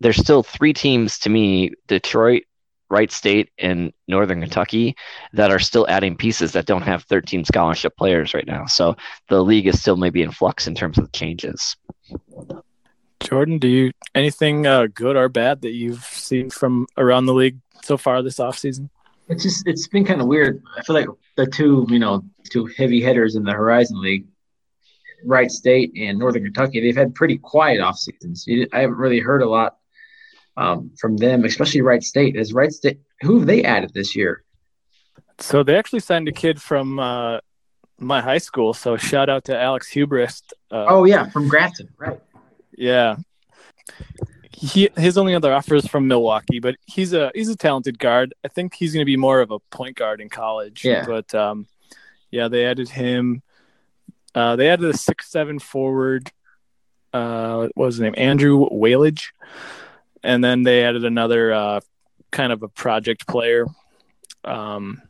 there's still three teams to me Detroit, Wright State, and Northern Kentucky that are still adding pieces that don't have 13 scholarship players right now. So the league is still maybe in flux in terms of changes. Jordan, do you anything uh, good or bad that you've seen from around the league so far this offseason? It's just it's been kind of weird. I feel like the two you know two heavy hitters in the Horizon League, Wright State and Northern Kentucky, they've had pretty quiet off seasons. I haven't really heard a lot um, from them, especially Wright State. As Wright State, who have they added this year? So they actually signed a kid from uh, my high school. So shout out to Alex Huibregtse. Uh, oh yeah, from Grafton, right? Yeah. He his only other offer is from Milwaukee, but he's a he's a talented guard. I think he's going to be more of a point guard in college. Yeah. But um, yeah, they added him. Uh, they added a six seven forward. Uh, what was his name? Andrew Welage, and then they added another uh, kind of a project player. Um,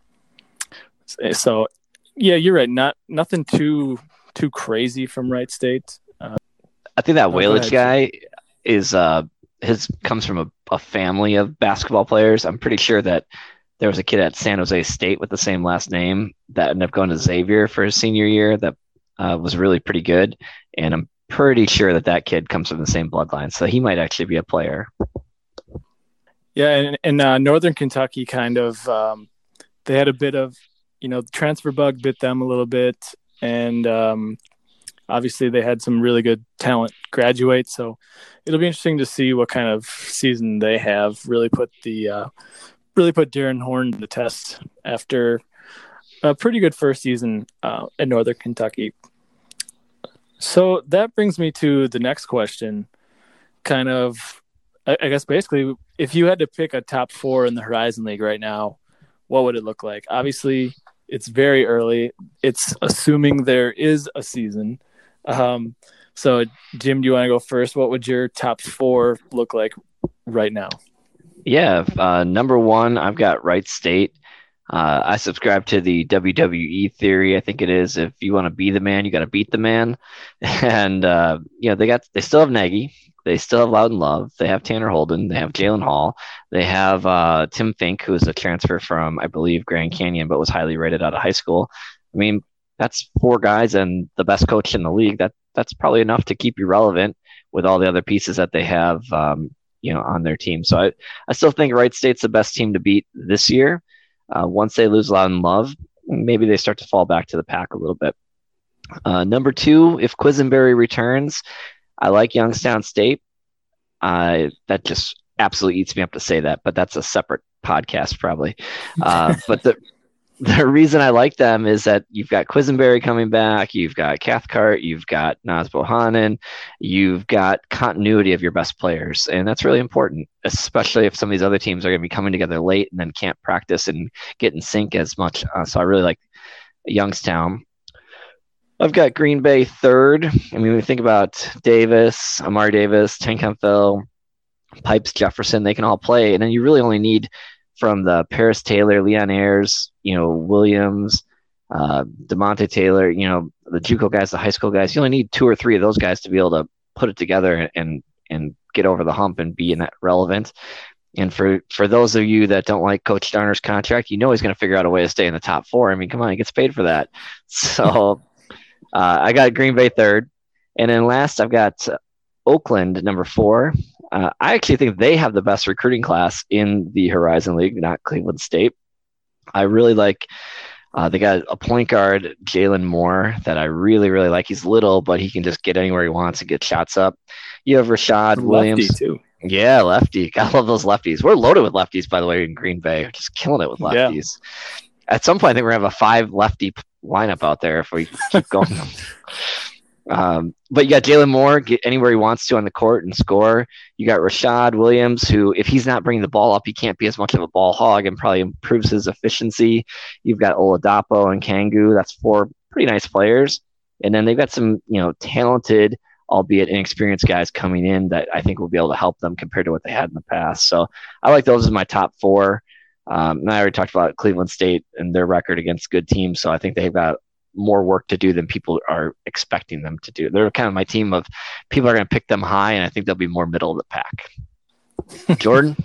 so yeah, you're right. Not nothing too too crazy from Wright State. I think that oh, Welage guy is uh his comes from a, a family of basketball players. I'm pretty sure that there was a kid at San Jose State with the same last name that ended up going to Xavier for his senior year that uh, was really pretty good, and I'm pretty sure that that kid comes from the same bloodline, so he might actually be a player. Yeah, and, and uh, Northern Kentucky kind of um, they had a bit of you know the transfer bug bit them a little bit, and um, obviously they had some really good talent graduate so it'll be interesting to see what kind of season they have really put the uh, really put Darrin Horn to the test after a pretty good first season uh, at Northern Kentucky. So that brings me to the next question. Kind of, I, I guess, basically, if you had to pick a top four in the Horizon League right now, what would it look like? Obviously, it's very early. It's assuming there is a season. Um, so, Jim, do you want to go first? What would your top four look like right now? Yeah, uh, number one, I've got Wright State. Uh, I subscribe to the WWE theory. I think it is if you want to be the man, you got to beat the man. And uh, you know they got they still have Nagy, they still have Loudon Love, they have Tanner Holden, they have Jalen Hall, they have uh, Tim Finke, who is a transfer from I believe Grand Canyon, but was highly rated out of high school. I mean, that's four guys and the best coach in the league. That that's probably enough to keep you relevant with all the other pieces that they have, um, you know, on their team. So I, I still think Wright State's the best team to beat this year. Uh, once they lose Loudon Love, maybe they start to fall back to the pack a little bit. Uh, number two, if Quisenberry returns, I like Youngstown State. Uh, that just absolutely eats me up to say that, but that's a separate podcast probably. Uh, but the the reason I like them is that you've got Quisenberry coming back, you've got Cathcart, you've got Naz Bohannon, you've got continuity of your best players, and that's really important, especially if some of these other teams are going to be coming together late and then can't practice and get in sync as much. Uh, so I really like Youngstown. I've got Green Bay third. I mean, we think about Davis, Amari Davis, Phil, Pipes, Jefferson, they can all play. And then you really only need from the Paris Taylor, Leon Ayers, you know, Williams, uh, Demonte Taylor, you know, the JUCO guys, the high school guys. You only need two or three of those guys to be able to put it together and and get over the hump and be in that relevant. And for for those of you that don't like Coach Darner's contract, you know he's going to figure out a way to stay in the top four. I mean, come on, he gets paid for that. So uh, I got Green Bay third, and then last I've got Oakland number four. Uh, I actually think they have the best recruiting class in the Horizon League, not Cleveland State. I really like. Uh, they got a point guard, Jalen Moore, that I really, really like. He's little, but he can just get anywhere he wants and get shots up. You have Rashad Lefty Williams. too. Yeah, lefty. I love those lefties. We're loaded with lefties, by the way, in Green Bay. We're just killing it with Yeah. lefties. At some point, I think we're gonna have a five lefty lineup out there if we keep going. um, but you got Jalen Moore get anywhere he wants to on the court and score. You got Rashad Williams, who, if he's not bringing the ball up, he can't be as much of a ball hog and probably improves his efficiency. You've got Oladapo and Kangu. That's four pretty nice players. And then they've got some, you know, talented, albeit inexperienced guys coming in that I think will be able to help them compared to what they had in the past. So I like those as my top four. Um, and I already talked about Cleveland State and their record against good teams. So I think they've got more work to do than people are expecting them to do. They're kind of my team of people are going to pick them high, and I think they'll be more middle of the pack. Jordan,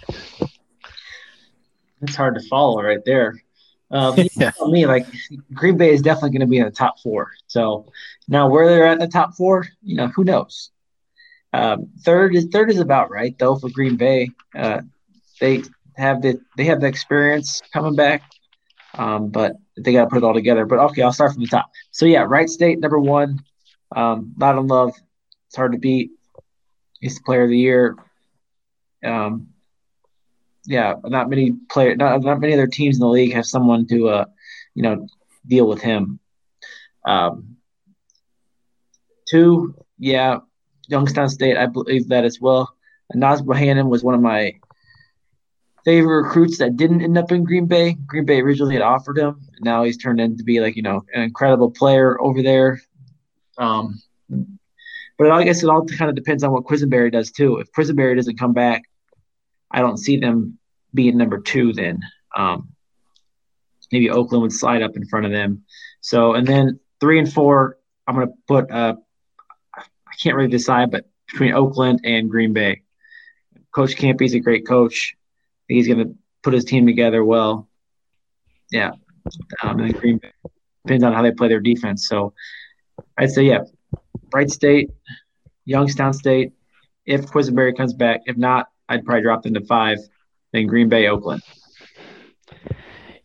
It's hard to follow right there. Um, you Yeah. tell me, like Green Bay is definitely going to be in the top four. So now where they're at in the top four, you know, who knows? Um, third is third is about right though for Green Bay. Uh, they have the they have the experience coming back, um, but they got to put it all together. But okay, I'll start from the top. So yeah, Wright State number one. Um, Loudon Love. It's hard to beat. He's the player of the year. Um, yeah, not many player, not, not many other teams in the league have someone to, uh, you know, deal with him. Um, two, yeah, Youngstown State, I believe that as well. Naz Bohannon was one of my favorite recruits that didn't end up in Green Bay. Green Bay originally had offered him. And now he's turned into be like, you know, an incredible player over there. Um, but I guess it all kind of depends on what Quisenberry does too. If Quisenberry doesn't come back, I don't see them being number two then. Um, maybe Oakland would slide up in front of them. So, and then three and four, I'm to put, uh, I can't really decide, but between Oakland and Green Bay. Coach Kampe's a great coach. He's going to put his team together well. Yeah. Um, and Green Bay depends on how they play their defense. So I'd say, yeah, Wright State, Youngstown State, if Quisenberry comes back. If not, I'd probably drop them to five. Then Green Bay, Oakland.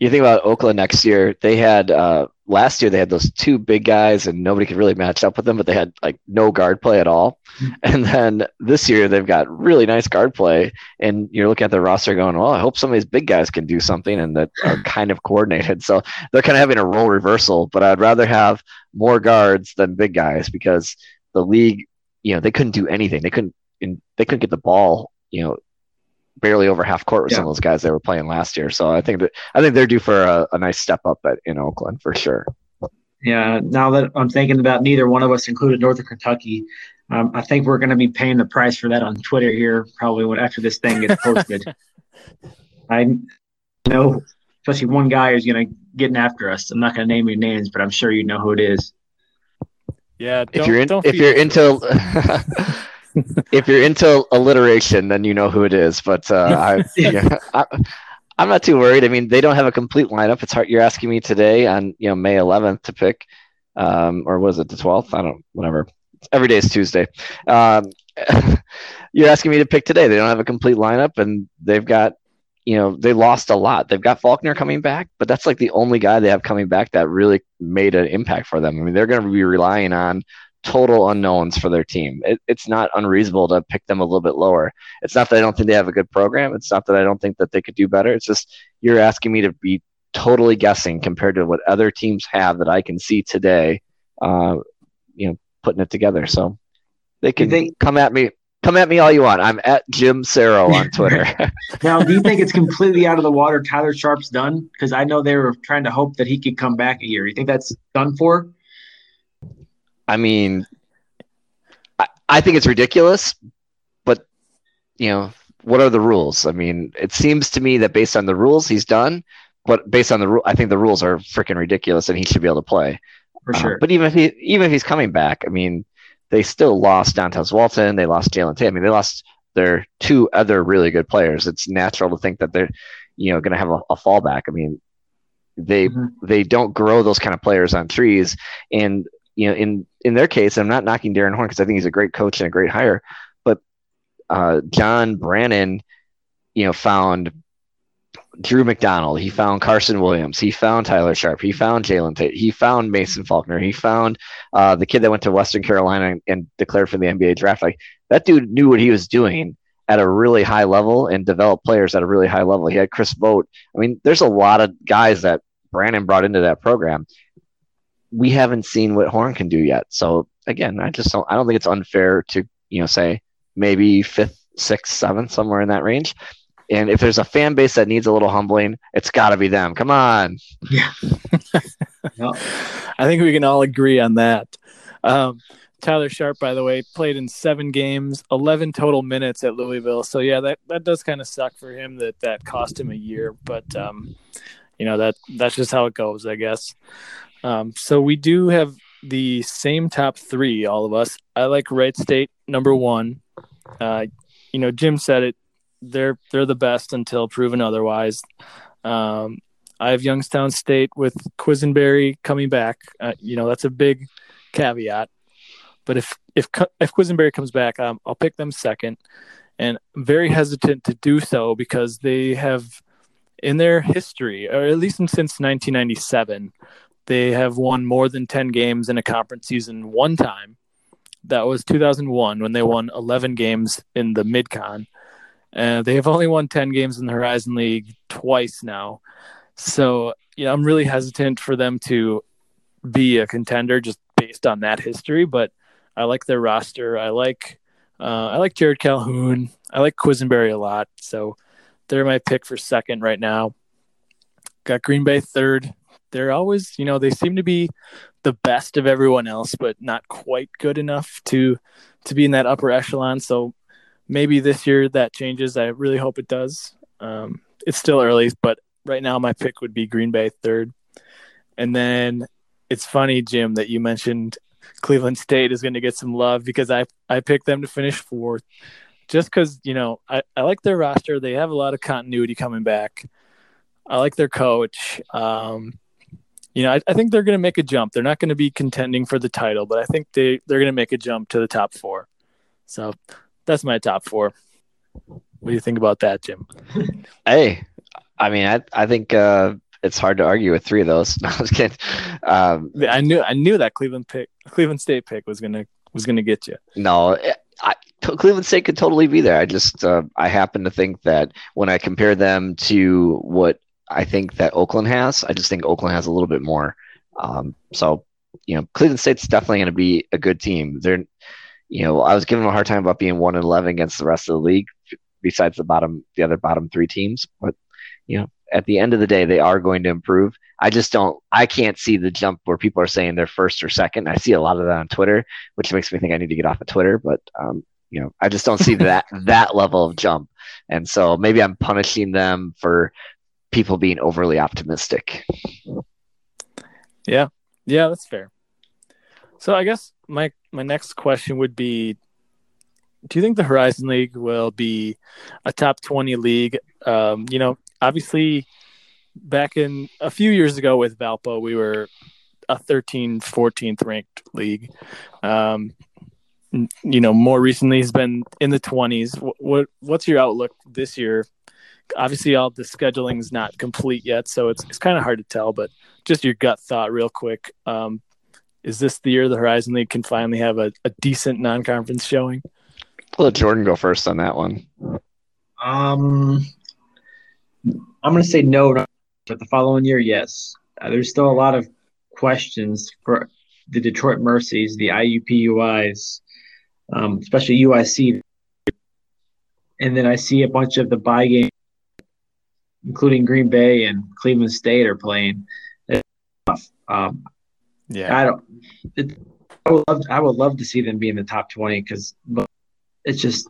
You think about Oakland next year. They had uh, last year they had those two big guys, and nobody could really match up with them. But they had like no guard play at all. And then this year they've got really nice guard play, and you're looking at the roster going, "Well, I hope some of these big guys can do something and that are kind of coordinated." So they're kind of having a role reversal. But I'd rather have more guards than big guys because the league, you know, they couldn't do anything. They couldn't, they couldn't get the ball, you know, barely over half court with some of those guys they were playing last year. So I think that I think they're due for a, a nice step up at, in Oakland for sure. Yeah, now that I'm thinking about neither one of us included Northern Kentucky, um, I think we're going to be paying the price for that on Twitter here probably when after this thing gets posted. I know, especially one guy is going to getting after us. I'm not going to name any names, but I'm sure you know who it is. Yeah, If don't- you're in, don't if you're into into if you're into alliteration, then you know who it is. But uh, I, yeah, I, I'm not too worried. I mean, they don't have a complete lineup. It's hard. You're asking me today on you know May 11th to pick, um, or was it the 12th? I don't. Whatever. Every day is Tuesday. Um, you're asking me to pick today. They don't have a complete lineup, and they've got you know they lost a lot. They've got Faulkner coming back, but that's like the only guy they have coming back that really made an impact for them. I mean, they're going to be relying on total unknowns for their team. It, it's not unreasonable to pick them a little bit lower. It's not that I don't think they have a good program. It's not that I don't think that they could do better. It's just you're asking me to be totally guessing compared to what other teams have that I can see today. Uh, you know, putting it together. So they can think- come at me. Come at me all you want. I'm at Jim Saro on Twitter. Now, do you think it's completely out of the water? Tyler Sharpe's done because I know they were trying to hope that he could come back a year. You think that's done for? I mean, I, I think it's ridiculous, but you know, what are the rules? I mean, it seems to me that based on the rules, he's done. But based on the rule, I think the rules are freaking ridiculous, and he should be able to play for Uh, sure. but even if he even if he's coming back, I mean, they still lost Dantez Walton. They lost Jalen Tate. I mean, they lost their two other really good players. It's natural to think that they're, you know, going to have a, a fallback. I mean, they Mhm. they don't grow those kind of players on trees. And you know, in in their case, I'm not knocking Darrin Horn because I think he's a great coach and a great hire. But uh, John Brannen, you know, found Drew McDonald. He found Carson Williams. He found Tyler Sharpe. He found Jalen Tate. He found Mason Faulkner. He found uh, the kid that went to Western Carolina and, and declared for the NBA draft. Like that dude knew what he was doing at a really high level and developed players at a really high level. He had Chris Vogt. I mean, there's a lot of guys that Brannen brought into that program. We haven't seen what Horn can do yet. So again, I just don't. I don't think it's unfair to you know say maybe fifth, sixth, seventh, somewhere in that range. And if there's a fan base that needs a little humbling, it's got to be them. Come on. Yep. I think we can all agree on that. Um, Tyler Sharpe, by the way, played in seven games, 11 total minutes at Louisville. So yeah, that, that does kind of suck for him that that cost him a year, but um, you know that that's just how it goes, I guess. Um, so we do have the same top three, all of us. I like Wright State number one. Uh, you know, Jim said it. They're they're the best until proven otherwise. Um, I have Youngstown State with Quisenberry coming back. Uh, you know, that's a big caveat. But if if if Quisenberry comes back, um, I'll pick them second. And I'm very hesitant to do so because they have, in their history, or at least since 1997, they have won more than 10 games in a conference season one time. That was 2001 when they won 11 games in the Midcon. Uh, they have only won 10 games in the Horizon League twice now. So, you know, I'm really hesitant for them to be a contender just based on that history, but I like their roster. I like uh, I like Jared Calhoun. I like Quisenberry a lot. So they're my pick for second right now. Got Green Bay third. They're always, you know, they seem to be the best of everyone else, but not quite good enough to to be in that upper echelon. So maybe this year that changes. I really hope it does. Um, it's still early, but right now my pick would be Green Bay third. And then it's funny, Jim, that you mentioned Cleveland State is going to get some love because I I picked them to finish fourth, just because you know I, I like their roster. They have a lot of continuity coming back. I like their coach. Um, you know, I, I think they're going to make a jump. They're not going to be contending for the title, but I think they they're going to make a jump to the top four. So that's my top four. What do you think about that, Jim? Hey, I mean, I I think uh, it's hard to argue with three of those. No, I was kidding. Um, I knew I knew that Cleveland pick, Cleveland State pick was gonna was gonna get you. no, I, Cleveland State could totally be there. I just uh, I happen to think that when I compare them to what I think that Oakland has, I just think Oakland has a little bit more. Um, so you know, Cleveland State's definitely going to be a good team. They're, you know, I was giving them a hard time about being one and eleven against the rest of the league, besides the bottom, the other bottom three teams. But you know, at the end of the day, they are going to improve. I just don't, I can't see the jump where people are saying they're first or second. I see a lot of that on Twitter, which makes me think I need to get off of Twitter. But um, you know, I just don't see that that level of jump, and so maybe I'm punishing them for people being overly optimistic. Yeah, yeah, that's fair. So I guess my my next question would be: Do you think the Horizon League will be a top twenty league? Um, you know, obviously, back in a few years ago with Valpo, we were a 13th, 14th ranked league. Um, you know, more recently, he's been in the 20s. What, what what's your outlook this year? Obviously, all the scheduling is not complete yet, so it's it's kind of hard to tell. But just your gut thought, real quick. Um, is this the year the Horizon League can finally have a, a decent non-conference showing? I'll let Jordan go first on that one. Um, I'm going to say no, but the following year, yes. Uh, there's still a lot of questions for the Detroit Mercies, the IUPUIs, um, especially UIC. And then I see a bunch of the buy games, including Green Bay and Cleveland State, are playing. Um, Yeah, I don't. It, I would love I would love to see them be in the top twenty because it's just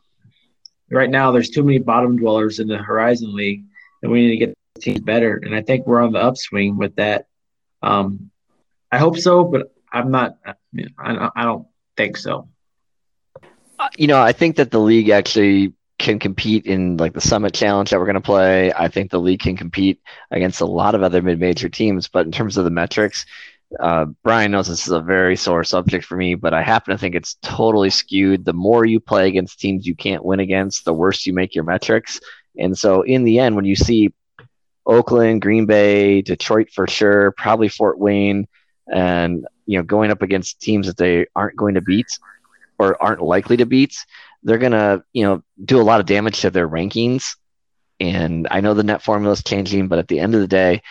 right now there's too many bottom dwellers in the Horizon League, and we need to get the teams better. And I think we're on the upswing with that. Um, I hope so, but I'm not. I, I don't think so. Uh, you know, I think that the league actually can compete in like the Summit Challenge that we're going to play. I think the league can compete against a lot of other mid-major teams. But in terms of the metrics, uh, Brian knows this is a very sore subject for me, but I happen to think it's totally skewed. The more you play against teams you can't win against, the worse you make your metrics. And so, in the end, when you see Oakland, Green Bay, Detroit for sure, probably Fort Wayne, and you know going up against teams that they aren't going to beat or aren't likely to beat, they're gonna you know do a lot of damage to their rankings. And I know the net formula is changing, but at the end of the day,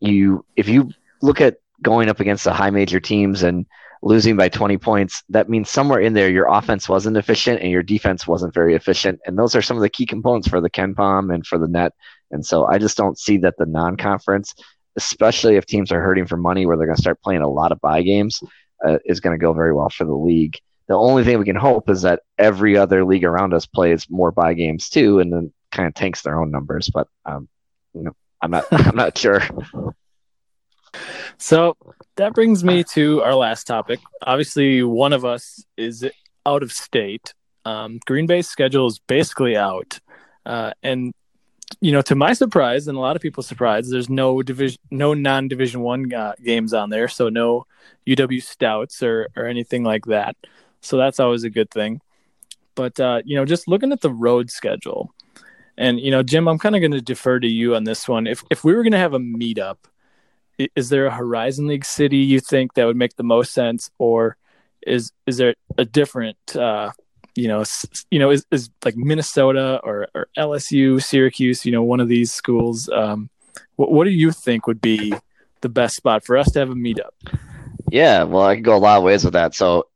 you if you look at going up against the high major teams and losing by 20 points, that means somewhere in there your offense wasn't efficient and your defense wasn't very efficient. And those are some of the key components for the Ken KenPom and for the net. And so I just don't see that the non conference, especially if teams are hurting for money where they're going to start playing a lot of buy games, uh, is going to go very well for the league. The only thing we can hope is that every other league around us plays more buy games too, and then kind of tanks their own numbers. But um, you know, I'm not, I'm not sure. So that brings me to our last topic. Obviously, one of us is out of state. Um, Green Bay's schedule is basically out, uh, and you know, to my surprise and a lot of people's surprise, there's no division, no non-division one uh, games on there, so no UW Stouts or or anything like that. So that's always a good thing. But uh, you know, just looking at the road schedule, and you know, Jim, I'm kind of going to defer to you on this one. If if we were going to have a meetup is there a Horizon League city you think that would make the most sense, or is is there a different, uh, you know, you know, is, is like Minnesota or, or LSU, Syracuse, you know, one of these schools? Um, what, what do you think would be the best spot for us to have a meetup? Yeah, well, I could go a lot of ways with that. So,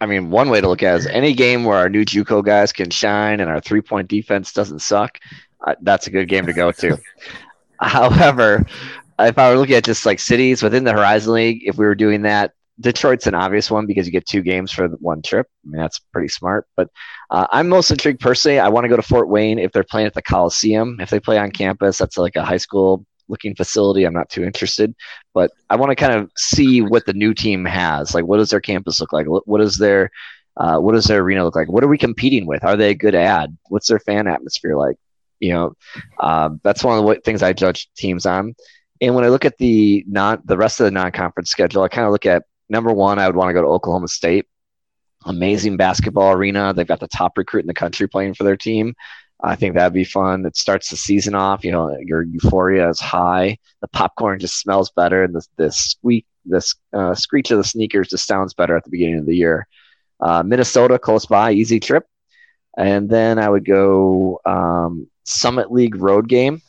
I mean, one way to look at it is any game where our new JUCO guys can shine and our three point defense doesn't suck. Uh, that's a good game to go to. However, if I were looking at just like cities within the Horizon League, if we were doing that, Detroit's an obvious one because you get two games for one trip. I mean, that's pretty smart. But uh, I'm most intrigued personally. I want to go to Fort Wayne if they're playing at the Coliseum. If they play on campus, that's like a high school looking facility. I'm not too interested, but I want to kind of see what the new team has. Like, what does their campus look like? What is their uh, what does their arena look like? What are we competing with? Are they a good ad? What's their fan atmosphere like? You know, uh, that's one of the things I judge teams on. And when I look at the not the rest of the non-conference schedule, I kind of look at number one. I would want to go to Oklahoma State. Amazing basketball arena. They've got the top recruit in the country playing for their team. I think that'd be fun. It starts the season off. You know, your euphoria is high. The popcorn just smells better, and the the squeak, the uh, screech of the sneakers just sounds better at the beginning of the year. Uh, Minnesota, close by, easy trip. And then I would go um, Summit League road game.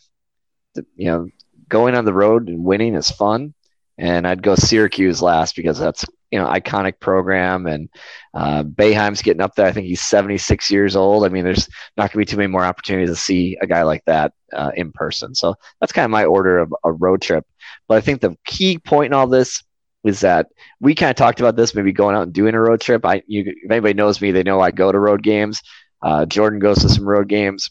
You know, going on the road and winning is fun. And I'd go Syracuse last because that's you know iconic program and uh, Boeheim's getting up there. I think he's 76 years old. I mean, there's not going to be too many more opportunities to see a guy like that uh, in person. So that's kind of my order of a road trip. But I think the key point in all this is that we kind of talked about this, maybe going out and doing a road trip. I, you, if anybody knows me, they know I go to road games. Uh, Jordan goes to some road games.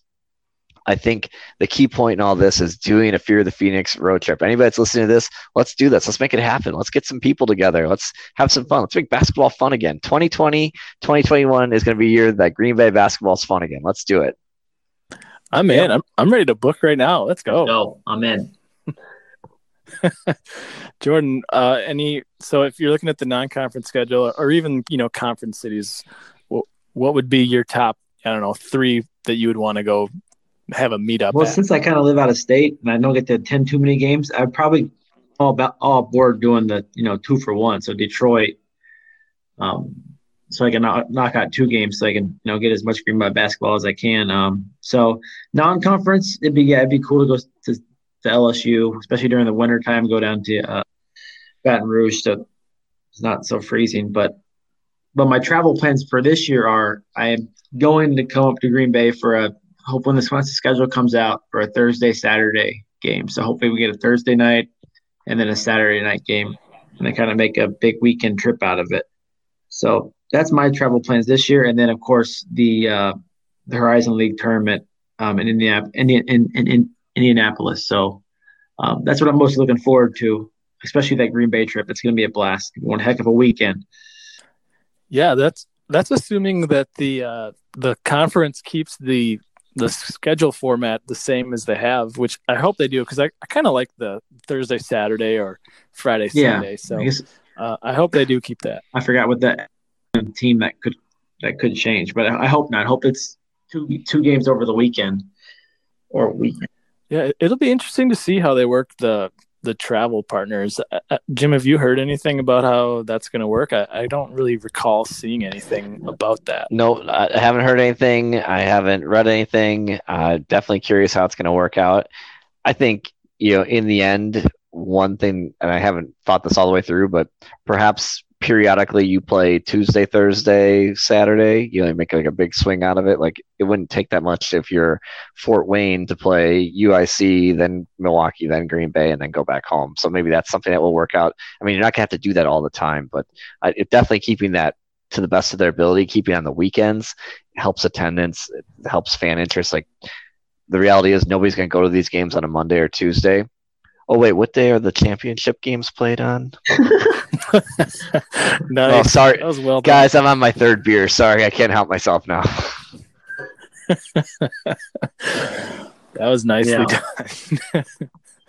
I think the key point in all this is doing a Fear of the Phoenix road trip. Anybody that's listening to this, let's do this. Let's make it happen. Let's get some people together. Let's have some fun. Let's make basketball fun again. 2020, 2021 is going to be a year that Green Bay basketball is fun again. Let's do it. I'm in. I'm, I'm ready to book right now. Let's go. Let's go. I'm in. Jordan, uh, any so if you're looking at the non-conference schedule or even you know conference cities, what, what would be your top I don't know three that you would want to go have a meetup. Well, at. since I kind of live out of state and I don't get to attend too many games, I'd probably all about all aboard doing the you know two for one. So Detroit, um, so I can knock, knock out two games, so I can you know get as much Green Bay basketball as I can. Um, so non-conference, it'd be yeah, it'd be cool to go to, to LSU, especially during the winter time. Go down to uh, Baton Rouge, so it's not so freezing. But but my travel plans for this year are I am going to come up to Green Bay for a hope when the once the schedule comes out for a Thursday Saturday game. So hopefully we get a Thursday night and then a Saturday night game, and then kind of make a big weekend trip out of it. So that's my travel plans this year, and then of course the uh, the Horizon League tournament um, in, Indiana, in, in, in Indianapolis. So um, that's what I'm most looking forward to, especially that Green Bay trip. It's going to be a blast. One heck of a weekend. Yeah, that's that's assuming that the uh, the conference keeps the the schedule format the same as they have, which I hope they do because I, I kind of like the Thursday Saturday or Friday Sunday. Yeah, so I, guess, uh, I hope they do keep that. I forgot what that team that could that could change, but I, I hope not. I hope it's two two games over the weekend or weekend. Yeah, it'll be interesting to see how they work the the travel partners. Uh, uh Jim, have you heard anything about how that's going to work? I, I, don't really recall seeing anything about that. No, I haven't heard anything. I haven't read anything. Uh, definitely curious how it's going to work out. I think you know, in the end, one thing, and I haven't thought this all the way through, but perhaps periodically you play Tuesday, Thursday, Saturday, you know, make like a big swing out of it. Like it wouldn't take that much if you're Fort Wayne to play UIC, then Milwaukee, then Green Bay, and then go back home. So maybe that's something that will work out. I mean, you're not gonna have to do that all the time, but it definitely keeping that to the best of their ability, keeping on the weekends helps attendance, helps fan interest. Like the reality is nobody's gonna go to these games on a Monday or Tuesday Oh wait, what day are the championship games played on? nice. Oh, sorry, that was well guys. I'm on my third beer. Sorry, I can't help myself now. that was nicely yeah. done.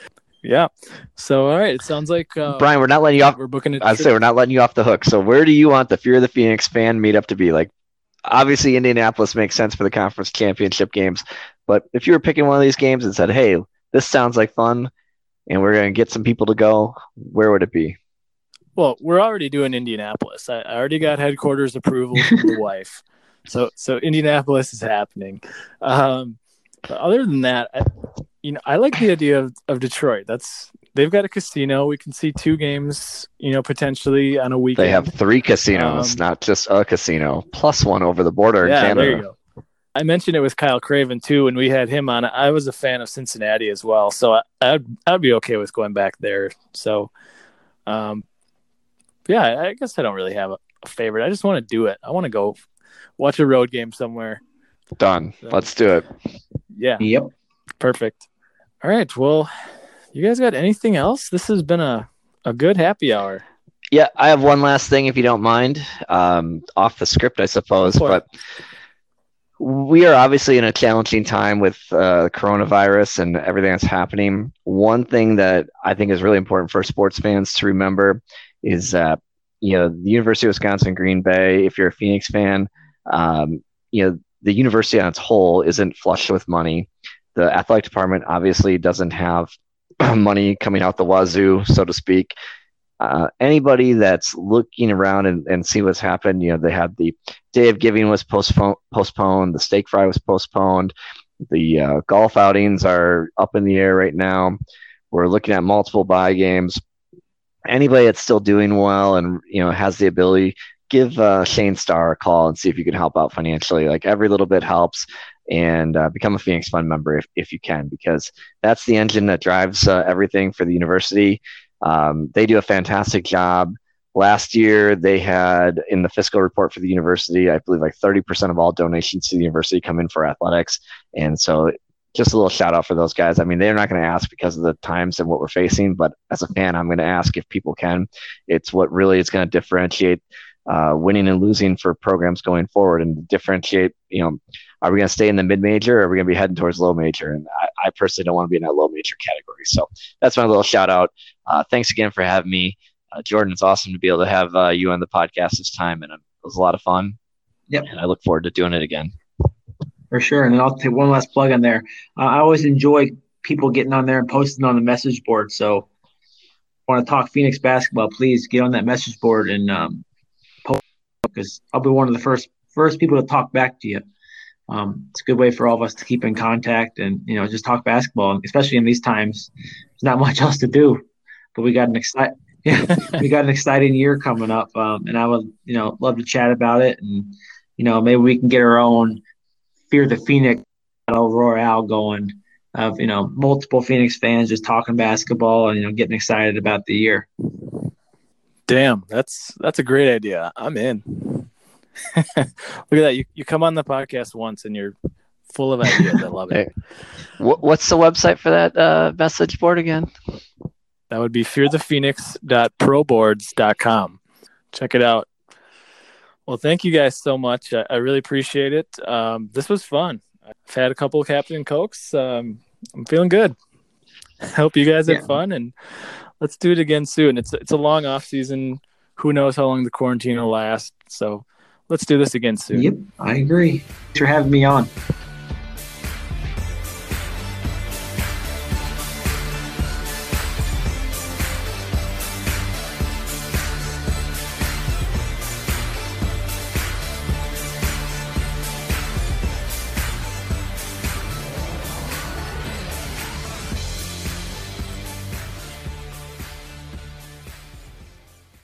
yeah. So all right, it sounds like uh, Brian, we're not letting you off. We're booking it. I'd say we're not letting you off the hook. So where do you want the Fear of the Phoenix fan meetup to be? Like, obviously Indianapolis makes sense for the conference championship games, but if you were picking one of these games and said, "Hey, this sounds like fun," and we're going to get some people to go, where would it be? Well, we're already doing Indianapolis. I, I already got headquarters approval from the wife, so so Indianapolis is happening. Um, but other than that, I, you know, I like the idea of, of Detroit. That's they've got a casino. We can see two games, you know, potentially on a weekend. They have three casinos, um, not just a casino, plus one over the border yeah, in Canada. There you go. I mentioned it with Kyle Craven too when we had him on. I was a fan of Cincinnati as well, so I, I'd I'd be okay with going back there. So, um, yeah, I guess I don't really have a, a favorite. I just want to do it. I want to go watch a road game somewhere. Done. So, Let's do it. Yeah. Yep. Perfect. All right. Well, you guys got anything else? This has been a a good happy hour. Yeah, I have one last thing, if you don't mind, um, off the script, I suppose, but. We are obviously in a challenging time with uh, coronavirus and everything that's happening. One thing that I think is really important for sports fans to remember is that you know the University of Wisconsin Green Bay. If you're a Phoenix fan, um, you know the university on its whole isn't flushed with money. The athletic department obviously doesn't have money coming out the wazoo, so to speak uh, anybody that's looking around and, and see what's happened, you know, they had the day of giving was postponed, postponed the steak fry was postponed, the uh, golf outings are up in the air right now. We're looking at multiple buy games. Anybody that's still doing well and you know has the ability, give uh, Shane Starr a call and see if you can help out financially. Like every little bit helps and uh, become a Phoenix Fund member if, if you can, because that's the engine that drives uh, everything for the university. Um, they do a fantastic job. Last year, they had in the fiscal report for the university, I believe like 30% of all donations to the university come in for athletics. And so, just a little shout out for those guys. I mean, they're not going to ask because of the times and what we're facing, but as a fan, I'm going to ask if people can. It's what really is going to differentiate uh, winning and losing for programs going forward and differentiate, you know, are we going to stay in the mid major or are we going to be heading towards low major? And I, personally don't want to be in that low major category. So that's my little shout out. Uh, thanks again for having me. Uh, Jordan, it's awesome to be able to have uh, you on the podcast this time. And it was a lot of fun. Yep. And I look forward to doing it again. For sure. And I'll take one last plug in there. Uh, I always enjoy people getting on there and posting on the message board. So want to talk Phoenix basketball, please get on that message board and um, post because I'll be one of the first first people to talk back to you um, it's a good way for all of us to keep in contact and you know just talk basketball, especially in these times. There's not much else to do, but we got an exciting yeah we got an exciting year coming up, um, and I would you know love to chat about it, and you know maybe we can get our own Fear the Phoenix battle royale going of you know multiple Phoenix fans just talking basketball and you know getting excited about the year. Damn, that's that's a great idea. I'm in. Look at that. You you come on the podcast once and you're full of ideas. I love it. What, what's the website for that uh, message board again? That would be fearthephoenix.proboards.com. Check it out. Well, thank you guys so much. I, I really appreciate it. Um, this was fun. I've had a couple of Captain Cokes. Um, I'm feeling good. I Hope you guys had Yeah. fun and let's do it again soon. It's it's a long off season. Who knows how long the quarantine will last? So let's do this again soon. Yep, I agree. Thanks for having me on.